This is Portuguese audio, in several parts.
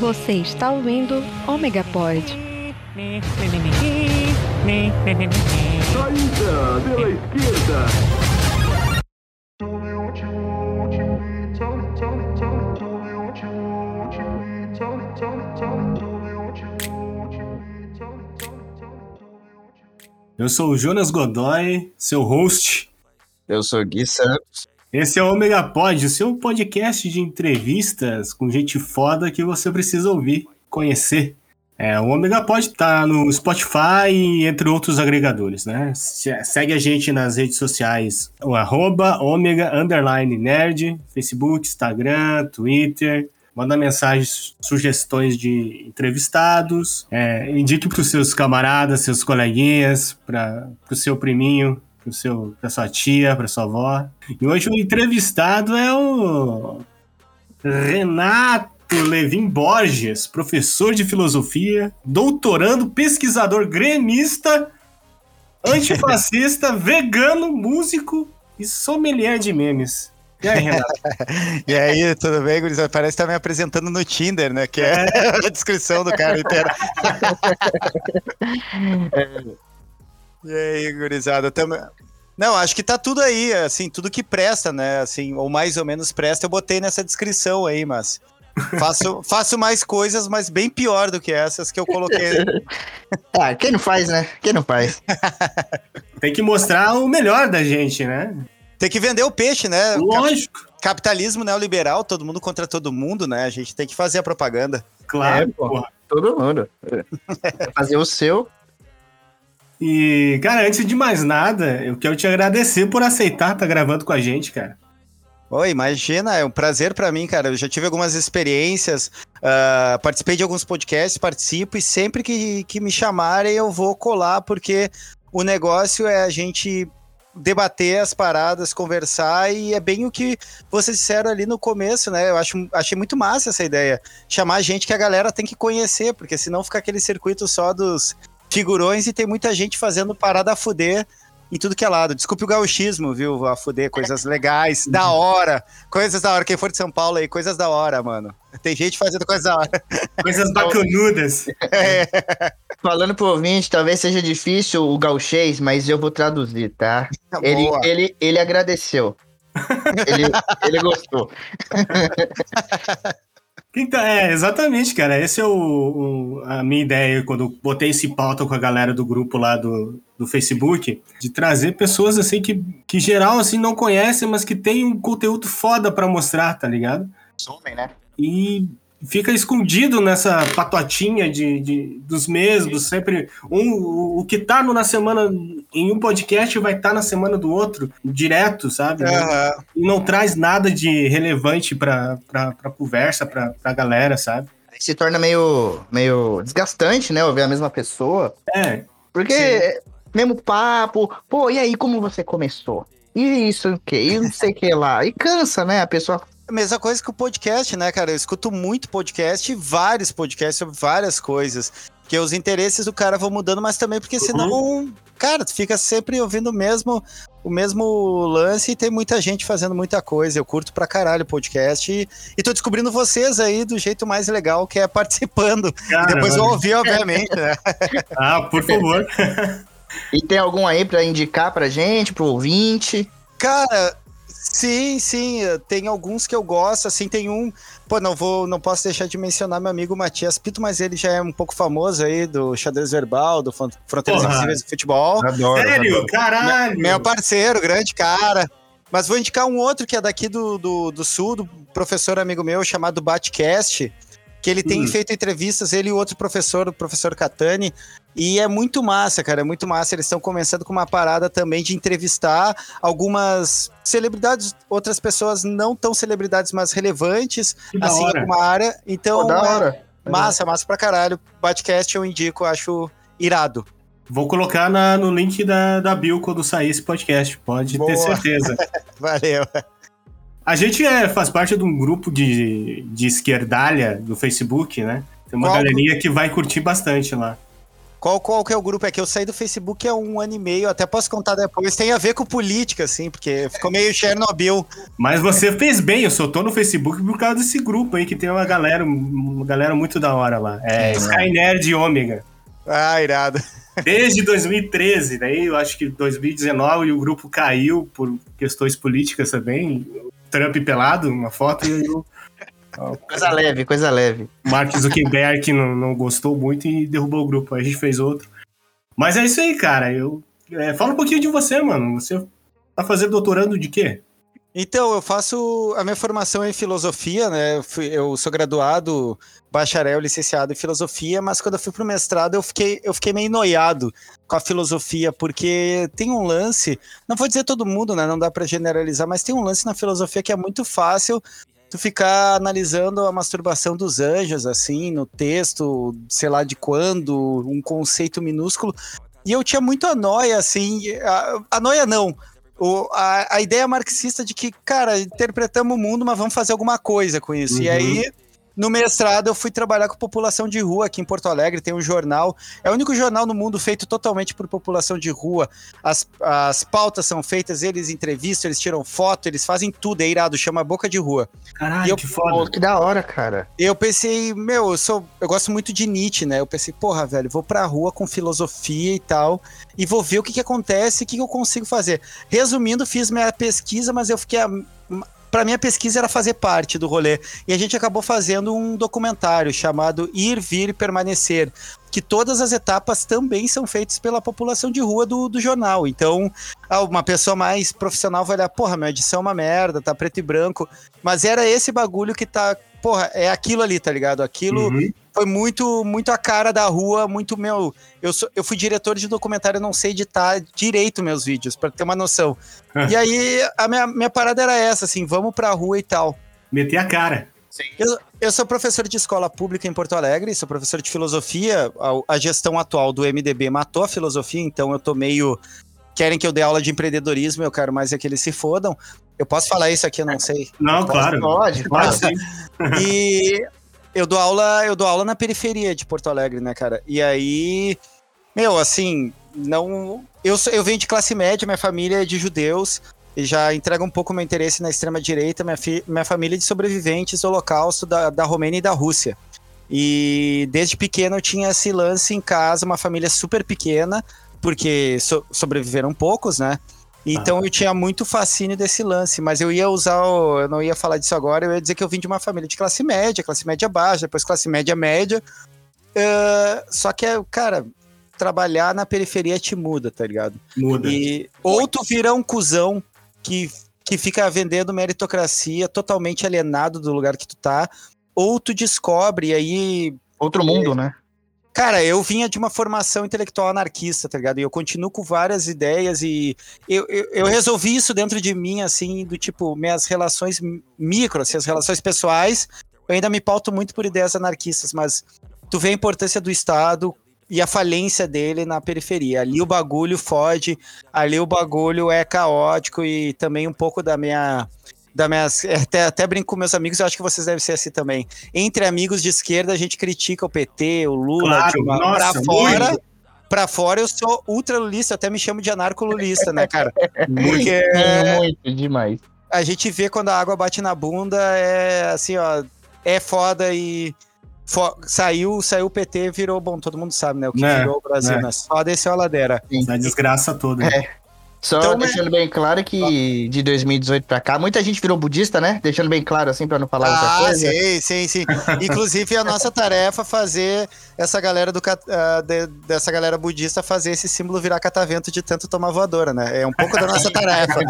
Você está ouvindo Omega Pod. Saída pela esquerda. Eu sou o Jonas Godoy, seu host. Eu sou Gui Santos. Esse é o Omega Pod, o seu podcast de entrevistas com gente foda que você precisa ouvir, conhecer. É, o Omega Pod tá no Spotify e entre outros agregadores, né? Se- Segue a gente nas redes sociais, o arroba Omega Underline Nerd, Facebook, Instagram, Twitter. Manda mensagens, sugestões de entrevistados. É, indique para os seus camaradas, seus coleguinhas, para o seu priminho, para seu, pra sua tia, para sua avó. E hoje o entrevistado é o Renato Levin Borges, professor de filosofia, doutorando, pesquisador gremista, antifascista, vegano, músico e sommelier de memes. E aí, Renato? E aí, tudo bem, gurizada? Parece que tá me apresentando no Tinder, né? Que é a descrição do cara inteiro. E aí, gurizada? Tamo... Não, acho que tá tudo aí, assim, tudo que presta, né? Assim, ou mais ou menos presta, eu botei nessa descrição aí, mas faço, faço mais coisas, mas bem pior do que essas que eu coloquei. Ah, quem não faz, né? Quem não faz? Tem que mostrar o melhor da gente, né? Tem que vender o peixe, né? Lógico, Capitalismo neoliberal, todo mundo contra todo mundo, né? A gente tem que fazer a propaganda. claro. É, pô. porra. Todo mundo. Fazer o seu. E, cara, antes de mais nada, eu quero te agradecer por aceitar estar gravando com a gente, cara. Oi, imagina, é um prazer pra mim, cara. Eu já tive algumas experiências, ah, participei de alguns podcasts, participo e sempre que, que me chamarem eu vou colar, porque o negócio é a gente debater as paradas, conversar e é bem o que vocês disseram ali no começo, né? Eu acho, achei muito massa essa ideia. Chamar gente que a galera tem que conhecer, porque senão fica aquele circuito só dos figurões e tem muita gente fazendo parada a fuder em tudo que é lado. Desculpe o gauchismo, viu? A fuder, coisas legais, da hora. Coisas da hora. Quem for de São Paulo aí, coisas da hora, mano. Tem gente fazendo coisa da hora. Coisas bacanudas. Falando pro ouvinte, talvez seja difícil o gauchês, mas eu vou traduzir, tá? Ele, Boa. ele, ele agradeceu. ele, ele gostou. Então, é, exatamente, cara. Essa é o, o- a minha ideia quando eu botei esse pauta com a galera do grupo lá do, do Facebook, de trazer pessoas assim que, que geral assim não conhecem, mas que tem um conteúdo foda pra mostrar, tá ligado? Somem, né? E fica escondido nessa patotinha de, de- dos mesmos, sempre um, o, que tá no- na semana em um podcast vai estar na semana do outro, direto, sabe? Aham. E não traz nada de relevante pra, pra, pra conversa, pra, pra galera, sabe? Se torna meio, meio desgastante, né? Ouvir a mesma pessoa. É, Porque, mesmo papo, pô, e aí, como você começou? E isso, o quê? E não sei o que lá. E cansa, né? A pessoa Mesma coisa que o podcast, né, cara? Eu escuto muito podcast, vários podcasts sobre várias coisas. Porque os interesses do cara vão mudando, mas também porque senão, cara, tu fica sempre ouvindo o mesmo, o mesmo lance e tem muita gente fazendo muita coisa. Eu curto pra caralho o podcast e, e tô descobrindo vocês aí do jeito mais legal, que é participando. cara, e depois vou mano. ouvir, obviamente, né? Ah, por favor. E tem algum aí pra indicar pra gente, pro ouvinte? Cara, sim, sim, tem alguns que eu gosto, assim, tem um, pô, não vou, não posso deixar de mencionar meu amigo Matias Pito, mas ele já é um pouco famoso aí do xadrez verbal, do Fron- Fronteiras. Invisíveis do Futebol. Adoro. Sério? Caralho! Meu parceiro, grande cara. Mas vou indicar um outro que é daqui do, do, do sul, do professor amigo meu chamado Batcast, que ele tem Hum. feito entrevistas, ele e o outro professor, o professor Catani, e é muito massa, cara, é muito massa. Eles estão começando com uma parada também de entrevistar algumas celebridades, outras pessoas não tão celebridades, mas relevantes, assim, hora. alguma área. Então, Pô, da é hora. massa, massa pra caralho. Batcast eu indico, acho irado. Vou colocar na- no link da, da Bill quando sair esse podcast, pode ter Boa. certeza. Valeu. A gente é, faz parte de um grupo de, de esquerdalha do Facebook, né? Tem uma Qual? galerinha que vai curtir bastante lá. Qual, qual que é o grupo? É que eu saí do Facebook há um ano e meio, até posso contar depois. Tem a ver com política, assim, porque ficou meio Chernobyl. Mas você fez bem, eu só tô no Facebook por causa desse grupo aí, que tem uma galera, uma galera muito da hora lá. É, Sky Nerd Ômega. Ah, irado. Desde 2013, daí eu acho que 2019 o grupo caiu por questões políticas também. Trump pelado, uma foto, e eu, Coisa leve, coisa leve. Mark Zuckerberg que não, não gostou muito e derrubou o grupo. Aí a gente fez outro. Mas é isso aí, cara. Eu, é, fala um pouquinho de você, mano. Você tá fazendo doutorando de quê? Então, eu faço a minha formação em filosofia, né? Eu, fui- eu sou graduado, bacharel, licenciado em filosofia, mas quando eu fui pro mestrado eu fiquei, eu fiquei meio noiado com a filosofia, porque tem um lance, não vou dizer todo mundo, né? Não dá pra generalizar, mas tem um lance na filosofia que é muito fácil tu ficar analisando a masturbação dos anjos, assim, no texto, sei lá de quando, um conceito minúsculo. E eu tinha muito a noia, assim, a, a noia não, o- a, a ideia marxista de que, cara, interpretamos o mundo, mas vamos fazer alguma coisa com isso. E Uhum. aí, no mestrado, eu fui trabalhar com população de rua aqui em Porto Alegre, tem um jornal. É o único jornal no mundo feito totalmente por população de rua. As, as pautas são feitas, eles entrevistam, eles tiram foto, eles fazem tudo, é irado, chama Boca de Rua. Caralho, eu- que foda. que da hora, cara. Eu pensei, meu, eu sou, eu gosto muito de Nietzsche, né? Eu pensei, porra, velho, vou pra rua com filosofia e tal, e vou ver o que que acontece, o que que eu consigo fazer. Resumindo, fiz minha pesquisa, mas eu fiquei a, Pra minha pesquisa era fazer parte do rolê. E a gente acabou fazendo um documentário chamado Ir, Vir, Permanecer, que todas as etapas também são feitas pela população de rua do, do jornal. Então, ah, uma pessoa mais profissional vai olhar, porra, minha edição é uma merda, tá preto e branco. Mas era esse bagulho que tá, porra, é aquilo ali, tá ligado? Aquilo Uhum. Foi muito muito a cara da rua, muito meu. Eu, sou, eu fui diretor de documentário, eu não sei editar direito meus vídeos, pra ter uma noção. e aí a minha, minha parada era essa, assim, vamos pra rua e tal. Meter a cara. Eu, eu sou professor de escola pública em Porto Alegre, sou professor de filosofia. A, a gestão atual do MDB matou a filosofia, então eu tô meio. Querem que eu dê aula de empreendedorismo, eu quero mais é que eles se fodam. Eu posso falar isso aqui, eu não sei. Não, claro. Pode, Pode pode. sim. E eu dou aula, eu dou aula na periferia de Porto Alegre, né, cara? E aí, meu, assim, não. Eu, eu venho de classe média, minha família é de judeus, e já entrega um pouco meu interesse na extrema-direita. Minha, fi- minha família é de sobreviventes do Holocausto da, da Romênia e da Rússia. E desde pequeno eu tinha esse lance em casa, uma família super pequena, porque so- sobreviveram poucos, né? Então eu tinha muito fascínio desse lance, mas eu ia usar, o- eu não ia falar disso agora, eu ia dizer que eu vim de uma família de classe média, classe média baixa, depois classe média média. Ah, só que, cara, trabalhar na periferia te muda, tá ligado? Muda. E ou tu vira um cuzão que, que fica vendendo meritocracia, totalmente alienado do lugar que tu tá, ou tu descobre, e aí Outro mundo, né? Cara, eu vinha de uma formação intelectual anarquista, tá ligado? E eu continuo com várias ideias e eu, eu, eu resolvi isso dentro de mim, assim, do tipo, minhas relações mi- micro, assim, as relações pessoais, eu ainda me pauto muito por ideias anarquistas, mas tu vê a importância do Estado e a falência dele na periferia. Ali o bagulho fode, ali o bagulho é caótico e também um pouco da minha. Da minhas, até, até brinco com meus amigos, eu acho que vocês devem ser assim também. Entre amigos de esquerda, a gente critica o PT, o Lula, Claro, Dilma. nossa, pra fora, muito. pra fora eu sou ultra lulista, eu até me chamo de anarco-lulista, né, cara? Porque É... Muito demais. a gente vê quando a água bate na bunda, é assim, ó, é foda e fo- saiu, saiu o PT, virou, bom, todo mundo sabe, né, o que Né, virou o Brasil, né. né? Só desceu a ladeira. Essa desgraça toda. É. Só Então, deixando bem claro que de 2018 pra cá, muita gente virou budista, né? Deixando bem claro assim pra não falar outra Ah, coisa. sim, sim, sim. Inclusive, a nossa tarefa é fazer essa galera do ah, de- dessa galera budista fazer esse símbolo virar catavento de tanto tomar voadora, né? É um pouco da nossa tarefa.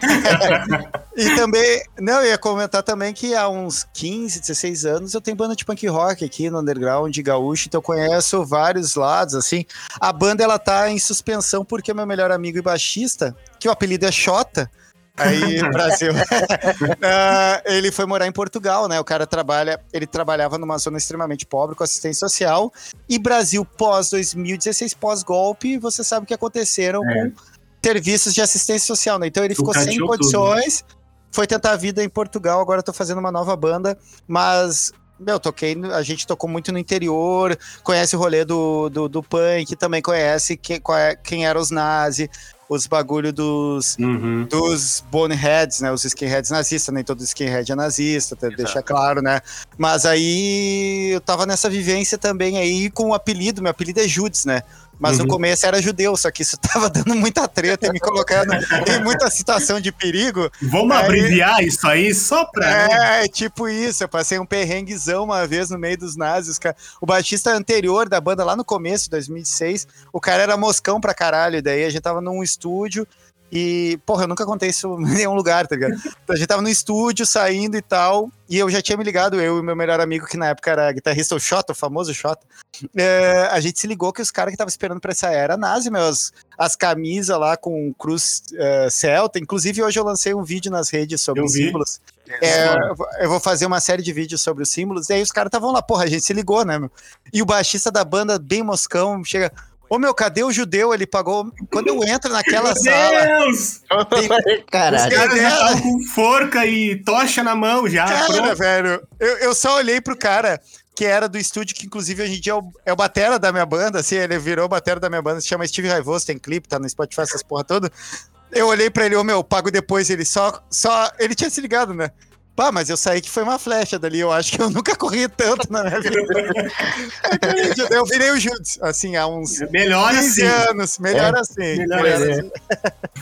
e também, não, eu ia comentar também que há uns 15, 16 anos eu tenho banda de punk rock aqui no underground de gaúcho, então eu conheço vários lados, assim. A banda, ela tá em suspensão porque meu melhor amigo e baixista, que o apelido é Xota, aí, Brasil, ah, ele foi morar em Portugal, né? O cara trabalha, ele trabalhava numa zona extremamente pobre com assistência social. E Brasil pós 2016, pós-golpe, você sabe o que aconteceram É. com serviços de assistência social, né? Então ele ficou sem condições, foi tentar a vida em Portugal, agora tô fazendo uma nova banda, mas meu, toquei, a gente tocou muito no interior, conhece o rolê do, do, do punk, também conhece quem, qual é- quem eram os nazi, os bagulho dos, Uhum. dos boneheads, né? Os skinheads nazistas, nem todo skinhead é nazista, tá- deixa claro, né? Mas aí eu tava nessa vivência também aí com o apelido, meu apelido é Judes, né? Mas Uhum. no começo era judeu, só que isso tava dando muita treta e me colocando em muita situação de perigo. Vamos Aí- abreviar isso aí só pra. É, tipo isso, eu passei um perrenguezão uma vez no meio dos nazis. cara. O baixista anterior da banda, lá no começo, de 2006, o cara era moscão pra caralho. Daí a gente tava num estúdio e, porra, eu nunca contei isso em nenhum lugar, tá ligado? Então, a gente tava no estúdio, saindo e tal, e eu já tinha me ligado, eu e meu melhor amigo, que na época era guitarrista, o Xota, o famoso Xota, é, a gente se ligou que os caras que estavam esperando pra essa era nazi, meus, as camisas lá com cruz é, celta, inclusive hoje eu lancei um vídeo nas redes sobre os símbolos, é, eu vou- eu vou fazer uma série de vídeos sobre os símbolos, e aí os caras estavam lá, porra, a gente se ligou, né, meu? E o baixista da banda, bem moscão, chega, ô meu, cadê o judeu? Ele pagou, quando eu entro naquela Meu sala... Deus! Os Caralho. caras já estavam com forca e tocha na mão já. Cara, pronto. velho, eu, eu só olhei pro cara que era do estúdio, que inclusive hoje em dia é o, é o batera da minha banda, assim, ele virou o batera da minha banda, se chama Steve Raivoso, tem clipe, tá no Spotify, essas porra toda. Eu olhei pra ele, ô meu, pago depois, ele só, só, ele tinha se ligado, né? Pá, mas eu saí que foi uma flecha dali, eu acho que eu nunca corri tanto na minha vida. eu virei o Judas, assim, há uns Melhor 15 assim. anos, melhor É. assim. Melhor melhor assim.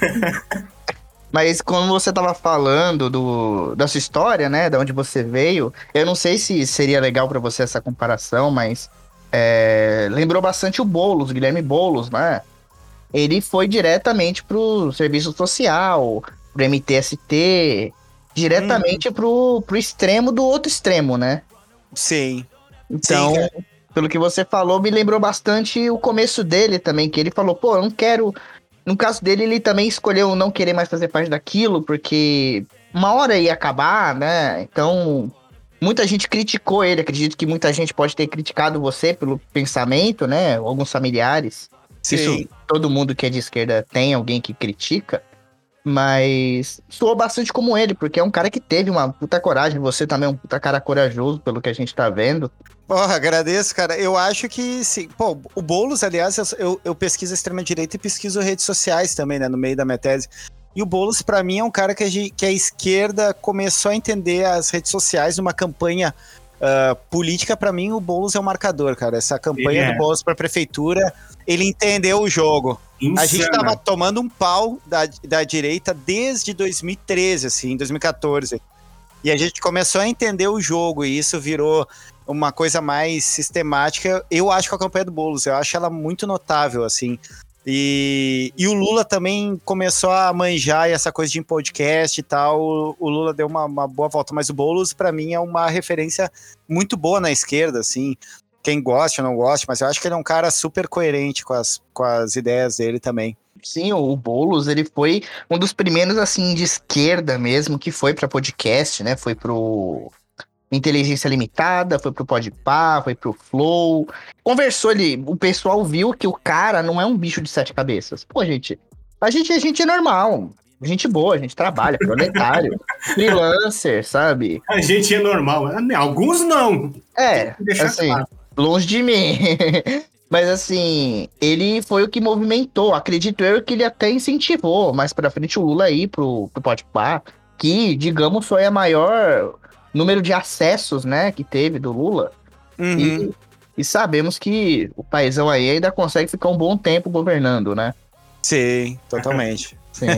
assim. Mas quando você tava falando do, da sua história, né, da onde você veio, eu não sei se seria legal pra você essa comparação, mas é, lembrou bastante o Boulos, Guilherme Boulos, né? Ele foi diretamente pro serviço social, pro MTST, diretamente pro, pro extremo do outro extremo, né? Sim. Então, Sim, pelo que você falou, me lembrou bastante o começo dele também, que ele falou, pô, eu não quero. No caso dele, ele também escolheu não querer mais fazer parte daquilo, porque uma hora ia acabar, né? Então, muita gente criticou ele. Acredito que muita gente pode ter criticado você pelo pensamento, né? Alguns familiares. Sim. Isso todo mundo que é de esquerda tem alguém que critica. Mas soou bastante como ele, porque é um cara que teve uma puta coragem. Você também é um puta cara corajoso, pelo que a gente tá vendo. Porra, agradeço, cara. Eu acho que sim. Pô, o Boulos, aliás, eu, eu, pesquiso extrema-direita e pesquiso redes sociais também, né, no meio da minha tese. E o Boulos, pra mim, é um cara que a, que a esquerda começou a entender as redes sociais numa campanha ah, política. Pra mim, o Boulos é o marcador, cara. Essa campanha é. do Boulos pra prefeitura, ele entendeu o jogo. A gente Insana. tava tomando um pau da, da direita desde 2013, assim, 2014. E a gente começou a entender o jogo e isso virou uma coisa mais sistemática. Eu acho que a campanha do Boulos, eu acho ela muito notável, assim. E, e o Lula também começou a manjar essa coisa de podcast e tal. O, o Lula deu uma, uma boa volta, mas o Boulos, pra mim, é uma referência muito boa na esquerda, assim. Quem gosta ou não gosta, mas eu acho que ele é um cara super coerente com as, com as ideias dele também. Sim, o Boulos, ele foi um dos primeiros, assim, de esquerda mesmo, que foi pra podcast, né? Foi pro Inteligência Limitada, foi pro Podpah, foi pro Flow. Conversou, ele, o pessoal viu que o cara não é um bicho de sete cabeças. Pô, gente, a gente, a gente é normal. Gente boa, a gente trabalha, proletário, freelancer, sabe? A gente é normal. Alguns não. É, assim, claro. longe de mim. Mas assim, ele foi o que movimentou. Acredito eu que ele até incentivou mais pra frente o Lula aí pro, pro Podpah, que, digamos, foi a maior número de acessos, né, que teve do Lula. Uhum. E, e sabemos que o paizão aí ainda consegue ficar um bom tempo governando, né? Sim, totalmente. Sim.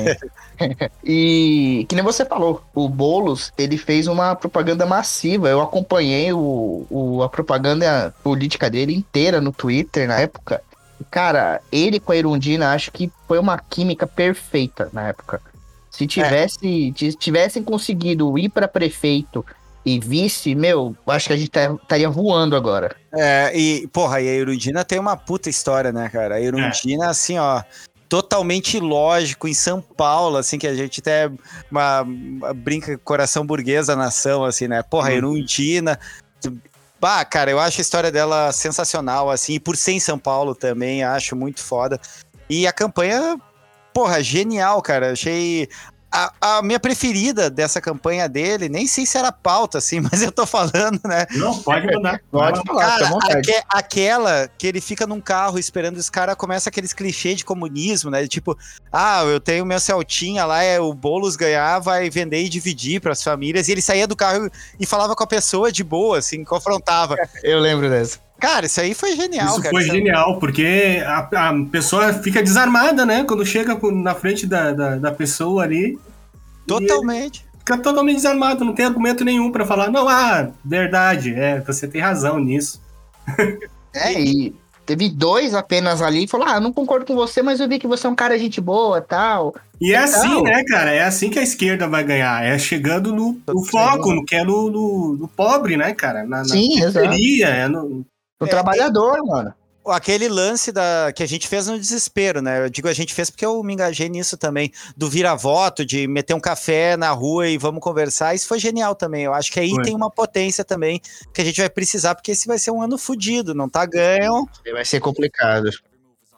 e que nem você falou, o Boulos, ele fez uma propaganda massiva. Eu acompanhei o, o- a propaganda política dele inteira no Twitter na época. Cara, ele com a Irundina acho que foi uma química perfeita na época. Se tivesse, ti- tivessem conseguido ir para prefeito e vice, meu, acho que a gente tá- estaria voando agora. É, e, porra, e a Erundina tem uma puta história, né, cara? A Erundina, assim, ó, totalmente lógico, em São Paulo, assim, que a gente até uma, uma brinca com coração burguês da nação, assim, né? Porra, a Hum. Erundina. Bah, cara, eu acho a história dela sensacional, assim, e por ser em São Paulo também, acho muito foda. E a campanha, porra, genial, cara. Achei. A, a, minha preferida dessa campanha dele, nem sei se era pauta, assim, mas eu tô falando, né? Não, pode mandar. Pode falar, Cara, aque, aquela que ele fica num carro esperando os caras, começa aqueles clichês de comunismo, né? Tipo, ah, eu tenho meu Celtinha lá, é o Boulos ganhar, vai vender e dividir para as famílias. E ele saía do carro e falava com a pessoa de boa, assim, confrontava. Eu lembro dessa. Cara, isso aí foi genial, Isso cara. foi Isso é- genial, porque a, a pessoa fica desarmada, né? Quando chega na frente da, da, da pessoa ali. Totalmente. Fica totalmente desarmado, não tem argumento nenhum pra falar, não, ah, verdade, é, você tem razão nisso. É, e teve dois apenas ali e falou: Ah, não concordo com você, mas eu vi que você é um cara gente boa tal. E é assim, né, cara? É assim que a esquerda vai ganhar. É chegando no, no foco, no, que é no, no, no pobre, né, cara? Na, na Sim, exato. é no, O É, trabalhador, mano. Aquele lance da, que a gente fez no desespero, né? Eu digo a gente fez porque eu me engajei nisso também, do vira-voto, de meter um café na rua e vamos conversar. Isso foi genial também. Eu acho que aí Foi. tem uma potência também que a gente vai precisar, porque esse vai ser um ano fodido, não tá ganho. Vai ser complicado.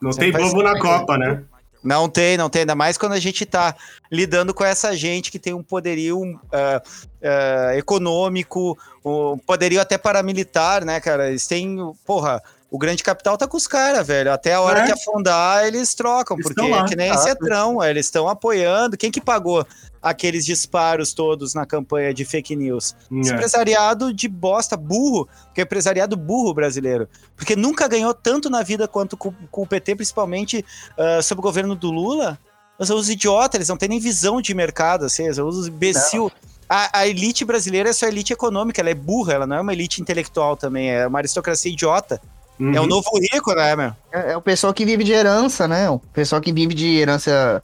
não Você tem bobo na Copa, né? Não tem, não tem, ainda mais quando a gente tá lidando com essa gente que tem um poderio ah, ah, econômico, um poderio até paramilitar, né, cara? Eles têm, porra, o grande capital tá com os caras, velho. Até a hora É. que afundar, eles trocam, Eles porque lá, é que nem tá. Cetrão, eles estão apoiando. Quem que pagou aqueles disparos todos na campanha de fake news? Esse É. empresariado de bosta, burro, que é empresariado burro brasileiro. Porque nunca ganhou tanto na vida quanto com, com o PT, principalmente ah, sob o governo do Lula. Mas os idiotas, eles não têm nem visão de mercado, assim, os imbecil. A, a elite brasileira é só elite econômica, ela é burra, ela não é uma elite intelectual também, é uma aristocracia idiota. Uhum. É o novo rico, né, meu? É, é o pessoal que vive de herança, né? O pessoal que vive de herança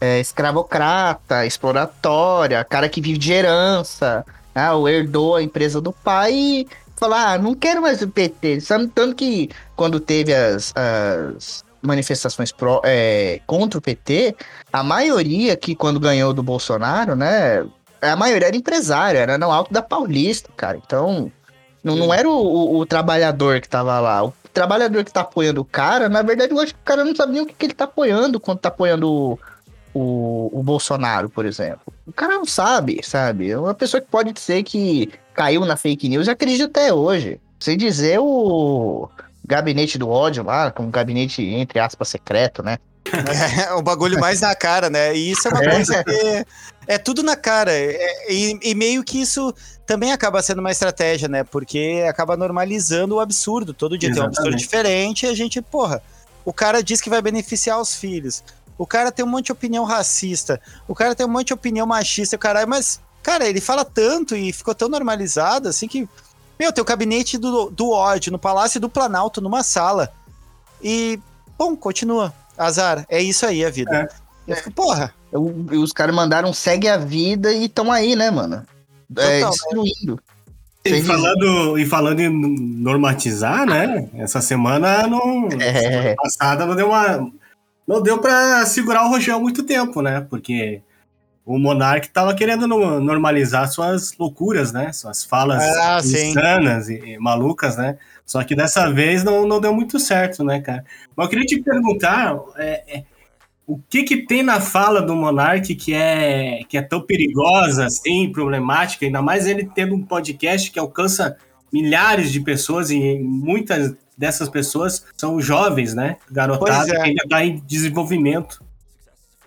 é, escravocrata, exploratória, cara que vive de herança. Ah, o herdou a empresa do pai e falar, ah, não quero mais o PT. Sabe, tanto que quando teve as, as manifestações pró- é, contra o PT, a maioria que quando ganhou do Bolsonaro, né? A maioria era empresário, era no alto da Paulista, cara. Então, não, não era o, o- o trabalhador que tava lá. O trabalhador que tá apoiando o cara, na verdade, eu acho que o cara não sabe nem o que, que ele tá apoiando quando tá apoiando o, o, o Bolsonaro, por exemplo. O cara não sabe, sabe? É uma pessoa que pode ser que caiu na fake news e acredita até hoje. Sem dizer o gabinete do ódio lá, com um gabinete, entre aspas, secreto, né? É o bagulho mais na cara, né? E isso é uma É. coisa que é tudo na cara. É- e, e meio que isso também acaba sendo uma estratégia, né? Porque acaba normalizando o absurdo. Todo dia tem um absurdo Exatamente. diferente e a gente, porra, o cara diz que vai beneficiar os filhos. O cara tem um monte de opinião racista. O cara tem um monte de opinião machista, caralho, mas, cara, ele fala tanto e ficou tão normalizado assim que. Meu, tem o gabinete do, do ódio no Palácio do Planalto, numa sala. E, bom, continua. Azar, é isso aí a vida. Eu fico, porra, O- e os caras mandaram segue a vida e estão aí, né, mano? É, Total, destruindo. E falando, e falando em normatizar, né? Essa semana não. É. semana passada não deu uma. Não deu pra segurar o rojão muito tempo, né? Porque o Monark tava querendo no- normalizar suas loucuras, né? Suas falas Ah, insanas e, e malucas, né? Só que dessa vez não, não deu muito certo, né, cara? Mas eu queria te perguntar é, é, o que que tem na fala do Monark que é, que é tão perigosa, assim, problemática, ainda mais ele tendo um podcast que alcança milhares de pessoas e muitas dessas pessoas são jovens, né? Garotada é. que ainda está em desenvolvimento.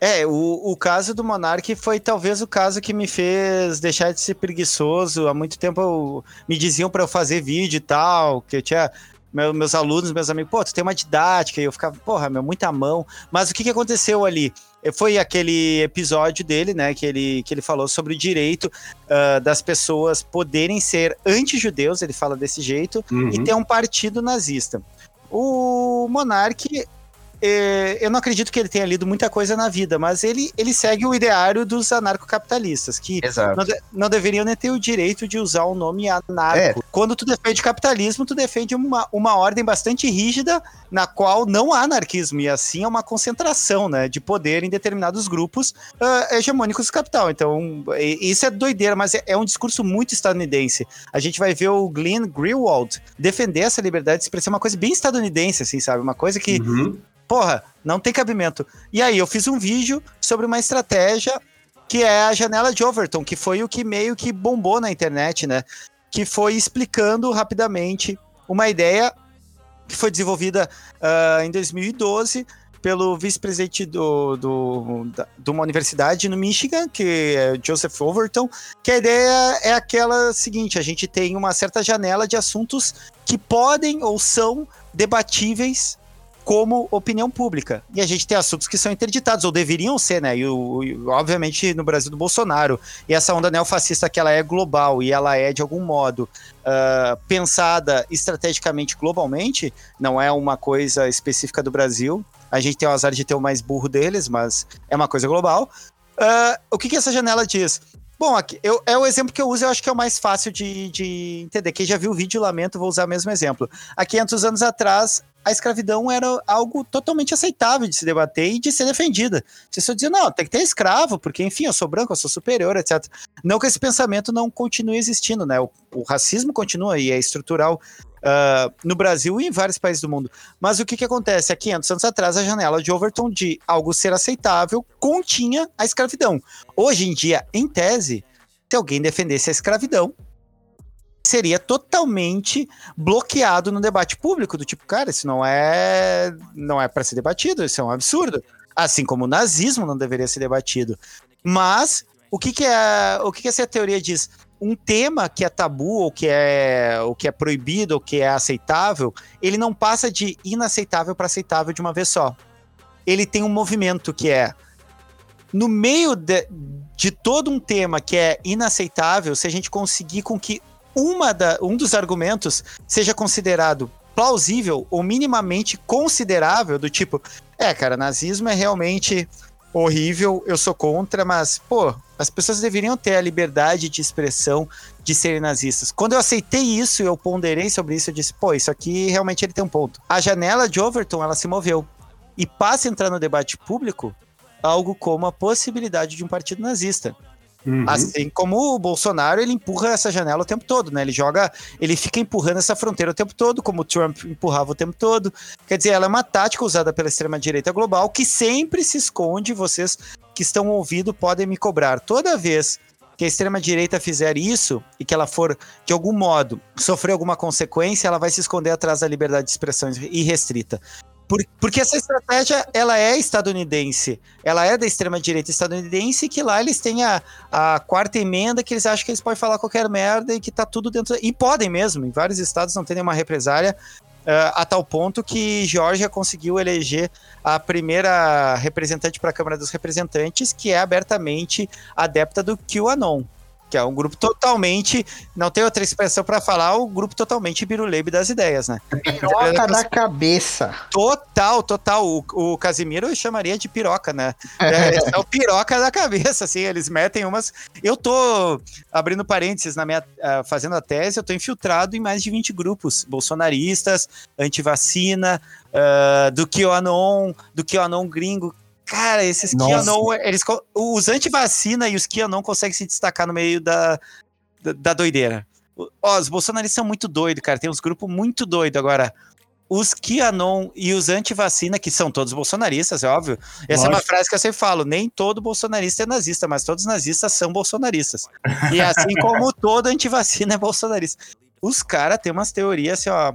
É, o, o caso do Monark foi talvez o caso que me fez deixar de ser preguiçoso. Há muito tempo eu- me diziam para eu fazer vídeo e tal, que eu tinha meu- meus alunos, meus amigos, pô, tu tem uma didática, e eu ficava, porra, meu, muita mão. Mas o que, que aconteceu ali? Eh, Foi aquele episódio dele, né, que ele, que ele falou sobre o direito ah, das pessoas poderem ser anti-judeus, ele fala desse jeito, Uhum. e ter um partido nazista. O Monark, eh, eu não acredito que ele tenha lido muita coisa na vida, mas ele, ele segue o ideário dos anarcocapitalistas, que não, de- não deveriam nem ter o direito de usar o nome anarco. Quando tu defende capitalismo, tu defende uma, uma ordem bastante rígida, na qual não há anarquismo, e assim é uma concentração né, de poder em determinados grupos ah, hegemônicos do capital. Então, isso é doideira, mas é, é um discurso muito estadunidense. A gente vai ver o Glenn Greenwald defender essa liberdade de expressão, uma coisa bem estadunidense, assim, sabe? Uma coisa que Uhum. Porra, não tem cabimento. E aí eu fiz um vídeo sobre uma estratégia que é a janela de Overton, que foi o que meio que bombou na internet, né? Que foi explicando rapidamente uma ideia que foi desenvolvida uh, em 2012 pelo vice-presidente do, do, da, de uma universidade no Michigan, que é Joseph Overton, que a ideia é aquela seguinte: a gente tem uma certa janela de assuntos que podem ou são debatíveis como opinião pública. E a gente tem assuntos que são interditados, ou deveriam ser, né? E, o, e, obviamente no Brasil do Bolsonaro. E essa onda neofascista que ela é global e ela é, de algum modo, uh, pensada estrategicamente globalmente, não é uma coisa específica do Brasil. A gente tem o azar de ter o mais burro deles, mas é uma coisa global. Uh, o que, que essa janela diz? Bom, aqui, eu, é o exemplo que eu uso, eu acho que é o mais fácil de, de entender. Quem já viu o vídeo, lamento, vou usar o mesmo exemplo. Há 500 anos atrás, a escravidão era algo totalmente aceitável de se debater e de ser defendida. Você só dizia, não, tem que ter escravo, porque, enfim, eu sou branco, eu sou superior, etc. Não que esse pensamento não continue existindo, né? O, o racismo continua e é estrutural uh, no Brasil e em vários países do mundo. Mas o que, que acontece? Há 500 anos atrás, a janela de Overton de algo ser aceitável continha a escravidão. Hoje em dia, em tese, se alguém defendesse a escravidão, seria totalmente bloqueado no debate público, do tipo, cara, isso não é não é para ser debatido, isso é um absurdo. Assim como o nazismo não deveria ser debatido. Mas o que, que é o que, que essa teoria diz? Um tema que é tabu ou que é o que é proibido ou que é aceitável, ele não passa de inaceitável para aceitável de uma vez só. Ele tem um movimento que é no meio de, de todo um tema que é inaceitável, se a gente conseguir com que uma da, um dos argumentos seja considerado plausível ou minimamente considerável, do tipo, é, cara, nazismo é realmente horrível, eu sou contra, mas, pô, as pessoas deveriam ter a liberdade de expressão de serem nazistas. Quando eu aceitei isso e eu ponderei sobre isso, eu disse, pô, isso aqui realmente ele tem um ponto. A janela de Overton, ela se moveu e passa a entrar no debate público algo como a possibilidade de um partido nazista. Uhum. Assim como o Bolsonaro, ele empurra essa janela o tempo todo, né? Ele joga, ele fica empurrando essa fronteira o tempo todo, como o Trump empurrava o tempo todo. Quer dizer, ela é uma tática usada pela extrema-direita global que sempre se esconde. Vocês que estão ouvindo podem me cobrar. Toda vez que a extrema-direita fizer isso e que ela for, de algum modo, sofrer alguma consequência, ela vai se esconder atrás da liberdade de expressão irrestrita. Por, porque essa estratégia, ela é estadunidense. Ela é da extrema-direita estadunidense, que lá eles têm a, a quarta emenda, que eles acham que eles podem falar qualquer merda e que tá tudo dentro... E podem mesmo, em vários estados não tem nenhuma represália, uh, a tal ponto que Georgia conseguiu eleger a primeira representante para a Câmara dos Representantes, que é abertamente adepta do QAnon que é um grupo totalmente, não tem outra expressão para falar, o um grupo totalmente biruleibe das ideias, né? Piroca da cabeça. Total, total. O, o Casimiro chamaria de piroca, né? É, é o piroca da cabeça, assim, eles metem umas... Eu tô, abrindo parênteses, na minha, uh, fazendo a tese, eu tô infiltrado em mais de 20 grupos bolsonaristas, antivacina, uh, do QAnon, do QAnon gringo, Cara, esses Nossa. eles, os anti-vacina e os QAnon conseguem se destacar no meio da, da, da doideira. Ó, os bolsonaristas são muito doidos, cara. Tem uns grupos muito doidos. Agora, os QAnon e os anti-vacina, que são todos bolsonaristas, é óbvio. Essa Lógico. é uma frase que eu sempre falo: nem todo bolsonarista é nazista, mas todos os nazistas são bolsonaristas. E assim como todo anti-vacina é bolsonarista. Os caras têm umas teorias assim, ó.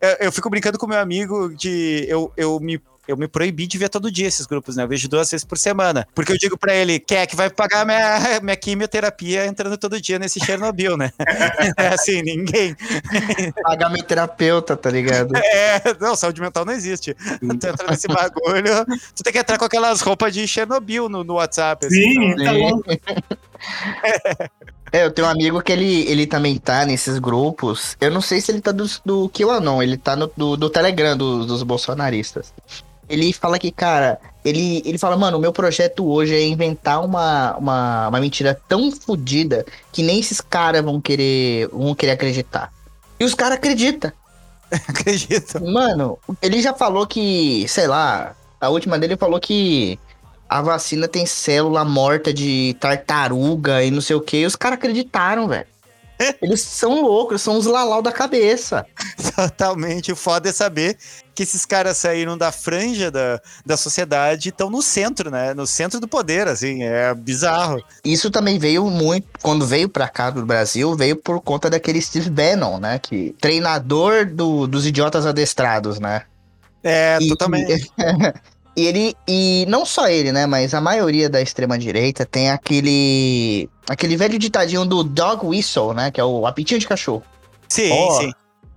Eu, eu, fico brincando com meu amigo de. Eu, eu me eu me proibi de ver todo dia esses grupos, né? Eu vejo duas vezes por semana. Porque eu digo para ele, quer que vai pagar minha, minha quimioterapia entrando todo dia nesse Chernobyl, né? é assim, ninguém. Pagar meu terapeuta, tá ligado? É, não, saúde mental não existe. Tu entra nesse bagulho, tu tem que entrar com aquelas roupas de Chernobyl no, no WhatsApp. Assim, Sim, então, tá É, eu tenho um amigo que ele, ele também tá nesses grupos. Eu não sei se ele tá do, do QAnon, ele tá no, do, do Telegram do, dos bolsonaristas ele fala que, cara, ele, ele fala, mano, o meu projeto hoje é inventar uma, uma, uma mentira tão fodida que nem esses caras vão querer, vão querer acreditar. E os caras acreditam. Acreditam. Mano, ele já falou que, sei lá, a última dele falou que a vacina tem célula morta de tartaruga e não sei o que, e os caras acreditaram, velho. Eles são loucos, são os lalau da cabeça. Totalmente. O foda é saber que esses caras saíram da franja da, da sociedade e estão no centro, né? No centro do poder, assim. É bizarro. Isso também veio muito, quando veio pra cá do Brasil, veio por conta daquele Steve Bannon, né? Que treinador do, dos idiotas adestrados, né? É, E- totalmente. E ele, e não só ele, né, mas a maioria da extrema direita tem aquele aquele velho ditadinho do dog whistle, né, que é o apitinho de cachorro. Sim, Ó, sim.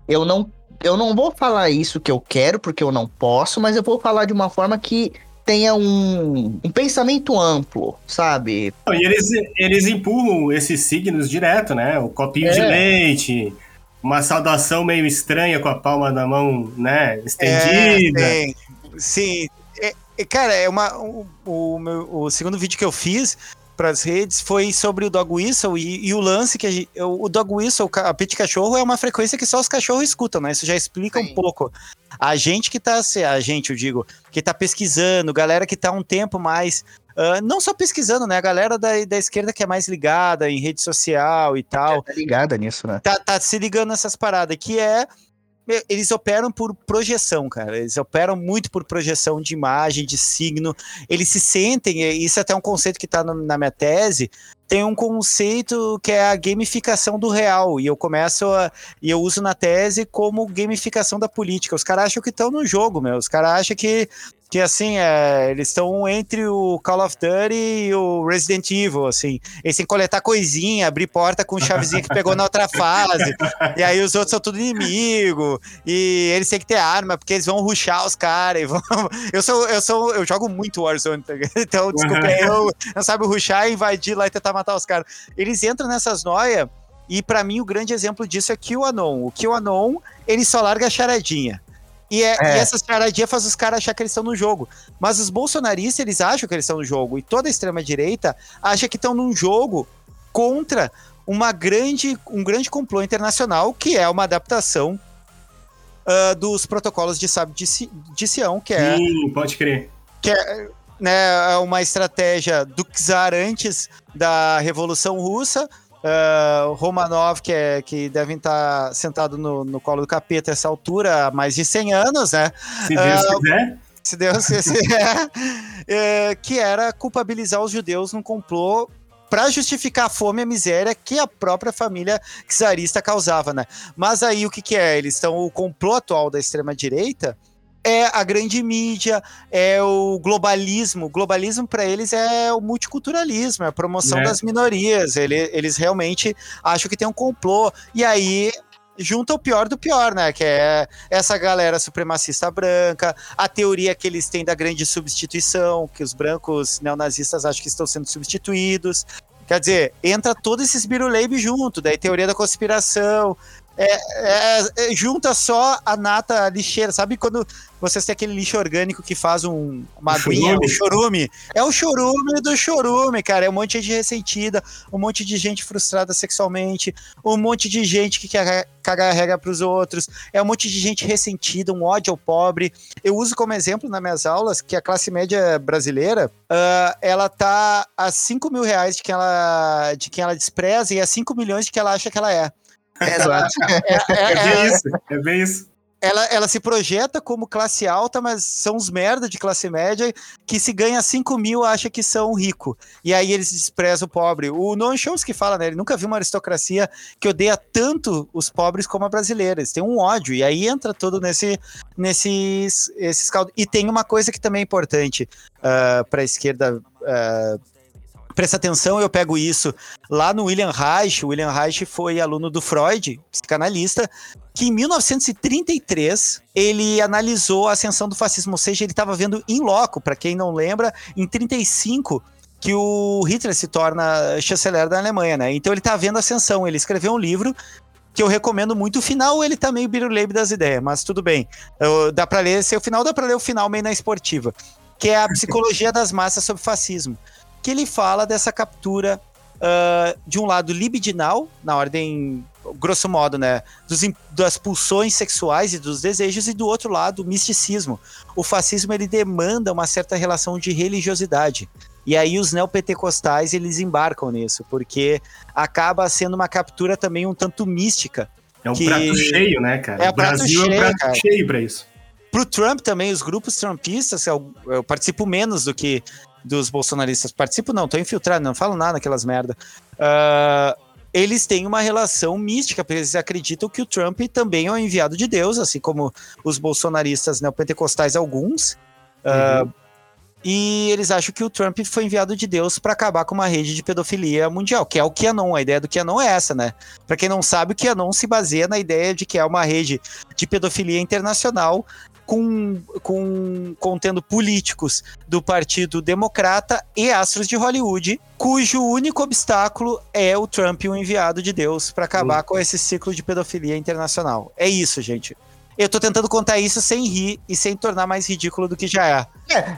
Eu não eu não vou falar isso que eu quero porque eu não posso, mas eu vou falar de uma forma que tenha um, um pensamento amplo, sabe? E eles, eles empurram esses signos direto, né? O copinho de É. leite, uma saudação meio estranha com a palma da mão, né? Estendida. É, sim. sim. É, é, cara, é uma, o, o, meu- o segundo vídeo que eu fiz para as redes foi sobre o dog whistle e, e o lance que a gente, o, dog whistle, a pit cachorro é uma frequência que só os cachorros escutam, né? Isso já explica um Sim. pouco. A gente que tá, a gente, eu digo, que tá pesquisando, galera que tá um tempo mais ah, não só pesquisando, né? A galera da, da esquerda que é mais ligada em rede social e tal Tá ligada nisso, né? tá, tá se ligando nessas paradas, que é. Eles operam por projeção, cara. Eles operam muito por projeção de imagem, de signo. Eles se sentem, isso é até um conceito que tá no- na minha tese. Tem um conceito que é a gamificação do real. E eu começo a. E eu uso na tese como gamificação da política. Os caras acham que estão no jogo, meu. Os caras acham que. Que assim, é, eles estão entre o Call of Duty e o Resident Evil, assim. Eles têm que coletar coisinha, abrir porta com chavezinha que pegou na outra fase. e aí os outros são tudo inimigo. E eles têm que ter arma, porque eles vão ruxar os caras. e vão- Eu sou, eu sou, eu jogo muito Warzone, tá? Então, desculpa, eu não sabe ruxar, invadir lá e tentar matar os caras. Eles entram nessas noias, e pra mim o grande exemplo disso é QAnon. O QAnon, ele só larga a charadinha. E, é, É. e essa charadinha faz os caras achar que eles estão no jogo. Mas os bolsonaristas, eles acham que eles estão no jogo. E toda a extrema-direita acha que estão num jogo contra uma grande, um grande complô internacional, que é uma adaptação ah, dos protocolos de sábio de, de Sião, que é Sim, pode crer. né, é uma estratégia do czar antes da Revolução Russa. Uh, Romanov, que, é, que devem estar sentado no, no colo do capeta essa altura há mais de 100 anos, né? Se Deus Ah, quiser. Se Deus quiser, é, que era culpabilizar os judeus num complô para justificar a fome e a miséria que a própria família czarista causava, né? Mas aí o que, que é? Eles estão o complô atual da extrema direita é a grande mídia, é o globalismo. O globalismo para eles é o multiculturalismo, é a promoção É. das minorias. Ele- eles realmente acham que tem um complô. E aí junta o pior do pior, né? Que é essa galera supremacista branca, a teoria que eles têm da grande substituição, que os brancos neonazistas acham que estão sendo substituídos. Quer dizer, entra todos esses biruleibe junto, daí teoria da conspiração. É, é- é- junta só a nata lixeira. Sabe quando vocês têm aquele lixo orgânico que faz um, uma aguinha, chorume. o chorume? É o chorume do chorume, cara. É um monte de gente ressentida, um monte de gente frustrada sexualmente, um monte de gente que quer cagar a regra pros outros, é um monte de gente ressentida, um ódio ao pobre. Eu uso como exemplo nas minhas aulas que a classe média brasileira, ah, ela tá a 5 mil reais de quem, ela, de quem ela despreza e a 5 milhões de que ela acha que ela é. Exato. É- é- É é- bem isso. É bem isso. ela, ela se projeta como classe alta, mas são os merda de classe média que se ganha 5 mil acha que são rico. E aí eles desprezam o pobre. O Noam Chomsky fala, né? Ele nunca viu uma aristocracia que odeia tanto os pobres como a brasileira. Eles têm um ódio. E aí entra tudo nesse, nesses esses caldos. E tem uma coisa que também é importante para a esquerda. ah, Presta atenção, eu pego isso lá no William Reich. O William Reich foi aluno do Freud, psicanalista, que em 1933 ele analisou a ascensão do fascismo, ou seja, ele estava vendo em loco, para quem não lembra, em 35 que o Hitler se torna chanceler da Alemanha, né? Então ele tá vendo a ascensão, ele escreveu um livro que eu recomendo muito. O final ele tá meio biruleibe das ideias, mas tudo bem. Eu- dá para ler, se o final dá para ler o final meio na esportiva, que é a psicologia das massas sobre fascismo, que ele fala dessa captura ah, de um lado libidinal, na ordem grosso modo, né, dos, das pulsões sexuais e dos desejos, e do outro lado, o misticismo. O fascismo ele demanda uma certa relação de religiosidade. E aí os neopentecostais eles embarcam nisso, porque acaba sendo uma captura também um tanto mística. É um que- prato cheio, né, cara? É o prato Brasil é cheio, um prato cara. cheio pra isso. Pro Trump também, os grupos trumpistas, eu, eu participo menos do que dos bolsonaristas. Participo não, tô infiltrado, não falo nada naquelas merda. Ah, eles têm uma relação mística, porque eles acreditam que o Trump também é um enviado de Deus, assim como os bolsonaristas neopentecostais, alguns. Ah, E eles acham que o Trump foi enviado de Deus para acabar com uma rede de pedofilia mundial, que é o QAnon. A ideia do QAnon é essa, né? Para quem não sabe, o QAnon se baseia na ideia de que é uma rede de pedofilia internacional com, com contendo políticos do Partido Democrata e astros de Hollywood, cujo único obstáculo é o Trump, o enviado de Deus, para acabar com esse ciclo de pedofilia internacional. É isso, gente. Eu tô tentando contar isso sem rir e sem tornar mais ridículo do que já é.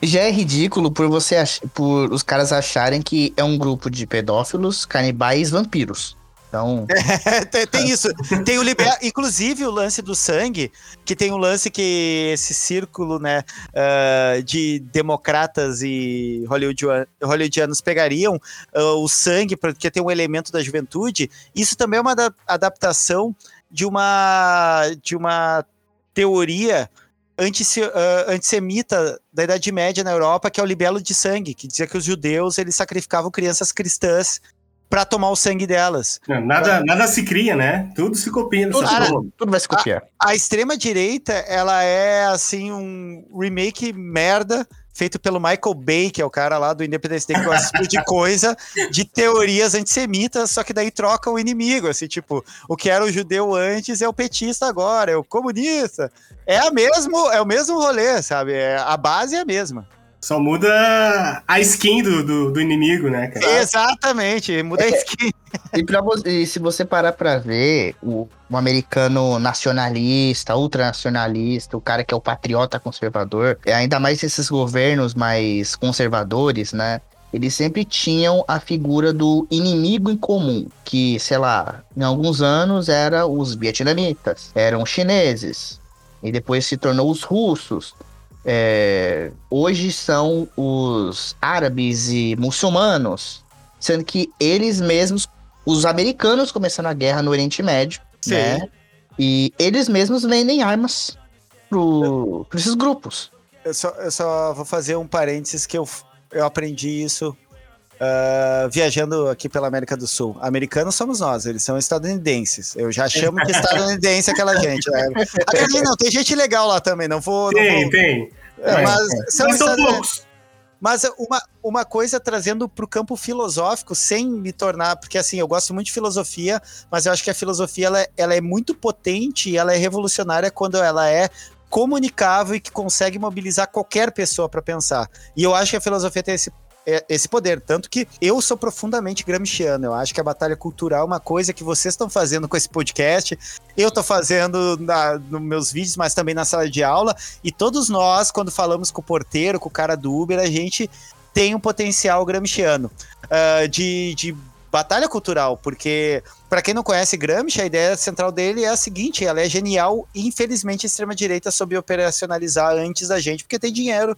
Já é ridículo por você ach... por os caras acharem que é um grupo de pedófilos, canibais, vampiros. Então, tem, tem isso. Tem o liber... Inclusive o lance do sangue, que tem um lance que esse círculo, né, ah, de democratas e hollywoodian- hollywoodianos pegariam ah, o sangue, porque tem um elemento da juventude. Isso também é uma da- adaptação de uma de uma teoria antisse- ah, antissemita da Idade Média na Europa, que é o libelo de sangue, que dizia que os judeus eles sacrificavam crianças cristãs para tomar o sangue delas. Nada, nada se cria, né? Tudo se copia tudo, Cara, tudo vai se copiar. A extrema direita, ela é assim um remake merda feito pelo Michael Bay, que é o cara lá do Independence Day que gosta tipo de coisa, de teorias antissemitas, só que daí troca o inimigo, assim, tipo, o que era o judeu antes é o petista agora, é o comunista. É a mesmo, é o mesmo rolê, sabe? É, a base é a mesma. Só muda a skin do, do, do inimigo, né, cara? Exatamente, muda a skin. E, pra e se você parar pra ver, o, o americano nacionalista, ultranacionalista, o cara que é o patriota conservador, é ainda mais esses governos mais conservadores, né? Eles sempre tinham a figura do inimigo em comum, que, sei lá, em alguns anos era os vietnamitas, eram os chineses, e depois se tornou os russos. É, hoje são os árabes e muçulmanos, sendo que eles mesmos, os americanos começaram a guerra no Oriente Médio, Sim. né? E eles mesmos vendem armas pro, pra esses grupos. Eu só, eu só vou fazer um parênteses que eu, eu aprendi isso ah, viajando aqui pela América do Sul. Americanos somos nós, eles são estadunidenses. Eu já chamo de estadunidense aquela gente. Né? Não, tem gente legal lá também, não vou. não Tem, vou- tem. É, mas são Mas são poucos. mas uma, uma coisa trazendo para o campo filosófico, sem me tornar. Porque assim, eu gosto muito de filosofia, mas eu acho que a filosofia ela, é- ela é muito potente e ela é revolucionária quando ela é comunicável e que consegue mobilizar qualquer pessoa para pensar. E eu acho que a filosofia tem esse, esse poder. Tanto que eu sou profundamente gramsciano. Eu acho que a batalha cultural é uma coisa que vocês estão fazendo com esse podcast. Eu tô fazendo na, nos meus vídeos, mas também na sala de aula. E todos nós, quando falamos com o porteiro, com o cara do Uber, a gente tem um potencial gramsciano ah, de, de batalha cultural, porque para quem não conhece Gramsci, a ideia central dele é a seguinte, ela é genial infelizmente a extrema direita soube operacionalizar antes da gente, porque tem dinheiro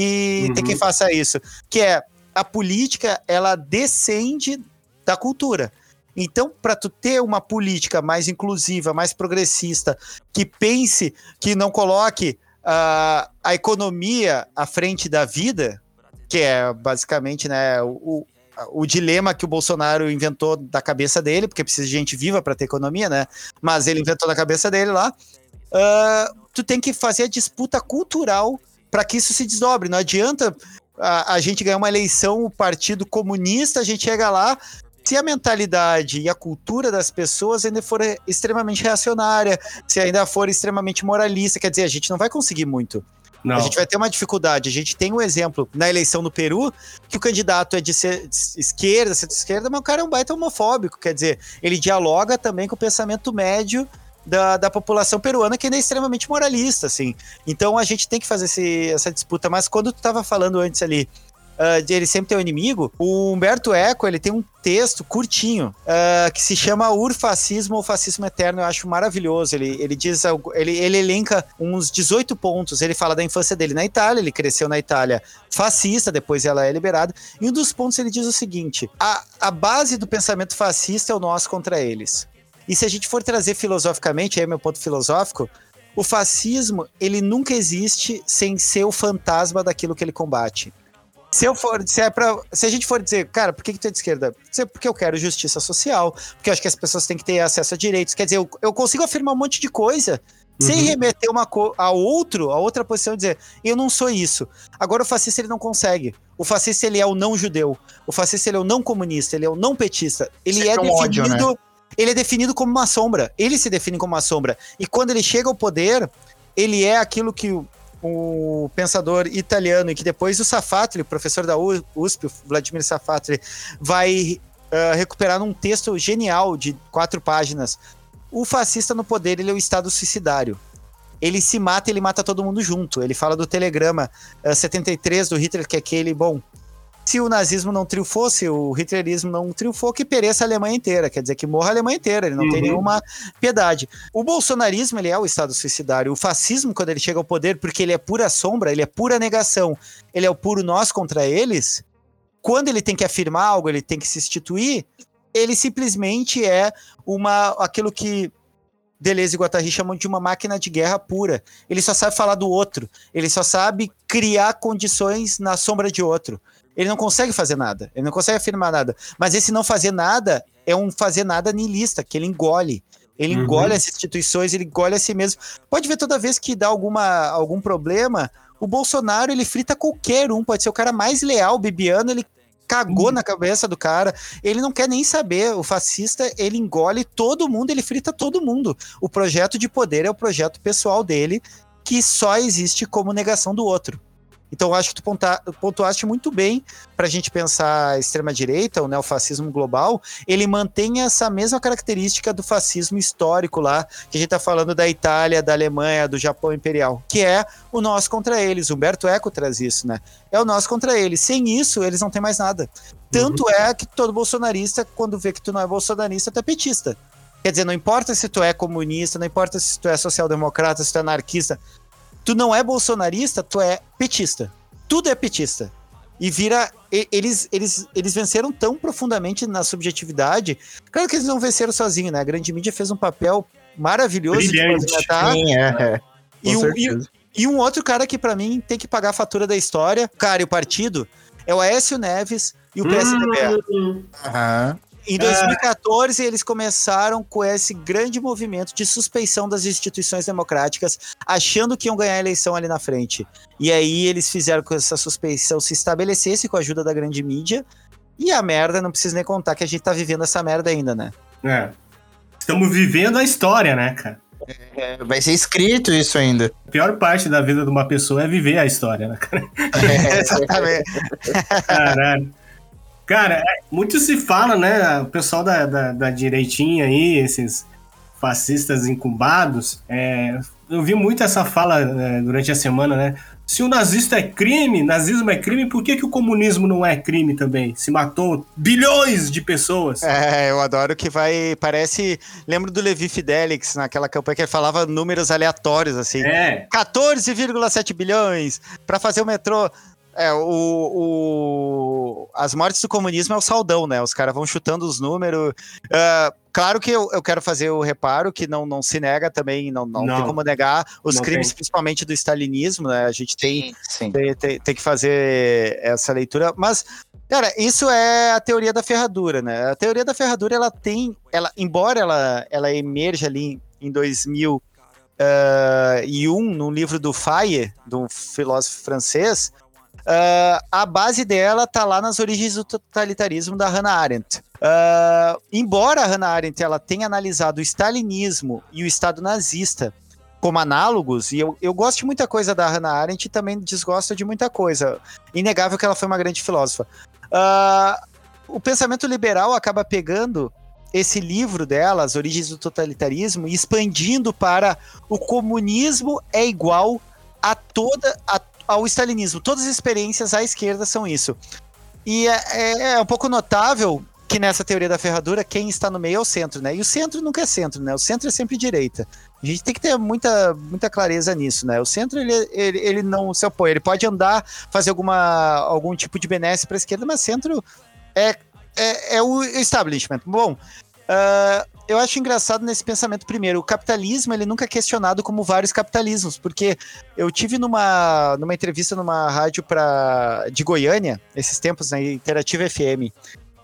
e Uhum. tem quem faça isso, que é a política, ela descende da cultura. Então, para tu ter uma política mais inclusiva, mais progressista, que pense, que não coloque ah, a economia à frente da vida, que é basicamente né, o, o- dilema que o Bolsonaro inventou da cabeça dele, porque precisa de gente viva para ter economia, né? Mas ele inventou da cabeça dele lá. ah, tu tem que fazer a disputa cultural para que isso se desdobre. Não adianta a, a gente ganhar uma eleição, o Partido Comunista, a gente chega lá. Se a mentalidade e a cultura das pessoas ainda for extremamente reacionária, se ainda for extremamente moralista, quer dizer, a gente não vai conseguir muito. Não. A gente vai ter uma dificuldade. A gente tem um exemplo na eleição no Peru, que o candidato é de, de esquerda, centro-esquerda, mas o cara é um baita homofóbico. Quer dizer, ele dialoga também com o pensamento médio da, da população peruana, que ainda é extremamente moralista, assim. Então a gente tem que fazer esse- essa disputa. Mas quando tu estava falando antes ali uh, de ele sempre ter um inimigo, o Humberto Eco, ele tem um texto curtinho uh, que se chama Urfascismo ou Fascismo Eterno. Eu acho maravilhoso. Ele, ele diz, ele, ele elenca uns 18 pontos. Ele fala da infância dele na Itália, ele cresceu na Itália fascista, depois ela é liberada. E um dos pontos ele diz o seguinte: a, a base do pensamento fascista é o nós contra eles. E se a gente for trazer filosoficamente, aí é meu ponto filosófico, o fascismo, ele nunca existe sem ser o fantasma daquilo que ele combate. Se eu for, se, é se a gente for dizer, cara, por que, que tu é de esquerda? Porque eu quero justiça social, porque eu acho que as pessoas têm que ter acesso a direitos. Quer dizer, eu, eu consigo afirmar um monte de coisa uhum. sem remeter uma a outro, a outra posição e dizer, eu não sou isso. Agora o fascista ele não consegue. O fascista ele é o não judeu. O fascista ele é o não comunista, ele é o não petista. Ele Sempre é definido. Ódio, né? Ele é definido como uma sombra. Ele se define como uma sombra. E quando ele chega ao poder, ele é aquilo que o pensador italiano e que depois o Safatli, professor da USP, o Vladimir Safatli, vai uh, recuperar num texto genial de quatro páginas. O fascista no poder, ele é o estado suicidário. Ele se mata, ele mata todo mundo junto. Ele fala do telegrama uh, 73 do Hitler, que é aquele, bom, se o nazismo não triunfou, se o hitlerismo não triunfou, que pereça a Alemanha inteira, quer dizer, que morra a Alemanha inteira, ele não uhum. tem nenhuma piedade. O bolsonarismo, ele é o estado suicidário. O fascismo, quando ele chega ao poder, porque ele é pura sombra, ele é pura negação, ele é o puro nós contra eles, quando ele tem que afirmar algo, ele tem que se instituir, ele simplesmente é uma aquilo que Deleuze e Guattari chamam de uma máquina de guerra pura. Ele só sabe falar do outro, ele só sabe criar condições na sombra de outro ele não consegue fazer nada, ele não consegue afirmar nada. Mas esse não fazer nada é um fazer nada nihilista, que ele engole. Ele uhum. engole as instituições, ele engole a si mesmo. Pode ver toda vez que dá alguma, algum problema, o Bolsonaro ele frita qualquer um, pode ser o cara mais leal, Bibiano, ele cagou uhum. na cabeça do cara, ele não quer nem saber. O fascista, ele engole todo mundo, ele frita todo mundo. O projeto de poder é o projeto pessoal dele, que só existe como negação do outro. Então, eu acho que tu ponta, pontuaste muito bem para a gente pensar a extrema-direita, o neofascismo global, ele mantém essa mesma característica do fascismo histórico lá, que a gente está falando da Itália, da Alemanha, do Japão imperial, que é o nós contra eles. Humberto Eco traz isso, né? É o nós contra eles. Sem isso, eles não têm mais nada. Tanto uhum. é que todo bolsonarista, quando vê que tu não é bolsonarista, tu é petista. Quer dizer, não importa se tu é comunista, não importa se tu é social-democrata, se tu é anarquista, tu não é bolsonarista, tu é petista. Tudo é petista. E vira. Eles, eles, eles venceram tão profundamente na subjetividade. Claro que eles não venceram sozinhos, né? A grande mídia fez um papel maravilhoso Brilhante. de Sim, é, é. E, um, e, e, um outro cara que, para mim, tem que pagar a fatura da história, cara, e o partido, é o Aécio Neves e o PSDB. Uhum. Em 2014, é. eles começaram com esse grande movimento de suspeição das instituições democráticas, achando que iam ganhar a eleição ali na frente. E aí eles fizeram com que essa suspeição se estabelecesse com a ajuda da grande mídia. E a merda, não precisa nem contar que a gente tá vivendo essa merda ainda, né? É. Estamos vivendo a história, né, cara? É, vai ser escrito isso ainda. A pior parte da vida de uma pessoa é viver a história, né, cara? É, exatamente. Caralho. Cara, é, muito se fala, né? O pessoal da, da, da direitinha aí, esses fascistas incumbados, é, eu vi muito essa fala é, durante a semana, né? Se o nazista é crime, nazismo é crime, por que, que o comunismo não é crime também? Se matou bilhões de pessoas. É, eu adoro que vai. Parece. Lembro do Levi Fidelix naquela campanha que ele falava números aleatórios, assim. É. 14,7 bilhões para fazer o metrô. É, o, o, as mortes do comunismo é o saldão, né? Os caras vão chutando os números. Uh, claro que eu, eu quero fazer o reparo que não, não se nega também, não, não, não tem como negar os crimes, tem. principalmente do stalinismo, né? A gente tem, sim, sim. Tem, tem, tem, que fazer essa leitura, mas. Cara, isso é a teoria da ferradura, né? A teoria da ferradura, ela tem, ela, embora ela, ela emerja ali em 2001, uh, e um, no livro do Faye, de um filósofo francês, Uh, a base dela tá lá nas origens do totalitarismo da Hannah Arendt. Uh, embora a Hannah Arendt ela tenha analisado o stalinismo e o Estado nazista como análogos, e eu, eu gosto de muita coisa da Hannah Arendt e também desgosto de muita coisa. Inegável que ela foi uma grande filósofa. Uh, o pensamento liberal acaba pegando esse livro dela, As Origens do Totalitarismo, e expandindo para o comunismo é igual a toda a ao stalinismo. Todas as experiências à esquerda são isso. E é, é, é um pouco notável que nessa teoria da ferradura, quem está no meio é o centro, né? E o centro nunca é centro, né? O centro é sempre direita. A gente tem que ter muita, muita clareza nisso, né? O centro, ele, ele, ele não se opõe. Ele pode andar, fazer alguma, algum tipo de benesse para a esquerda, mas centro é, é, é o establishment. Bom, uh, eu acho engraçado nesse pensamento primeiro. O capitalismo, ele nunca é questionado como vários capitalismos, porque eu tive numa, numa entrevista numa rádio pra, de Goiânia, esses tempos, na né, Interativa FM,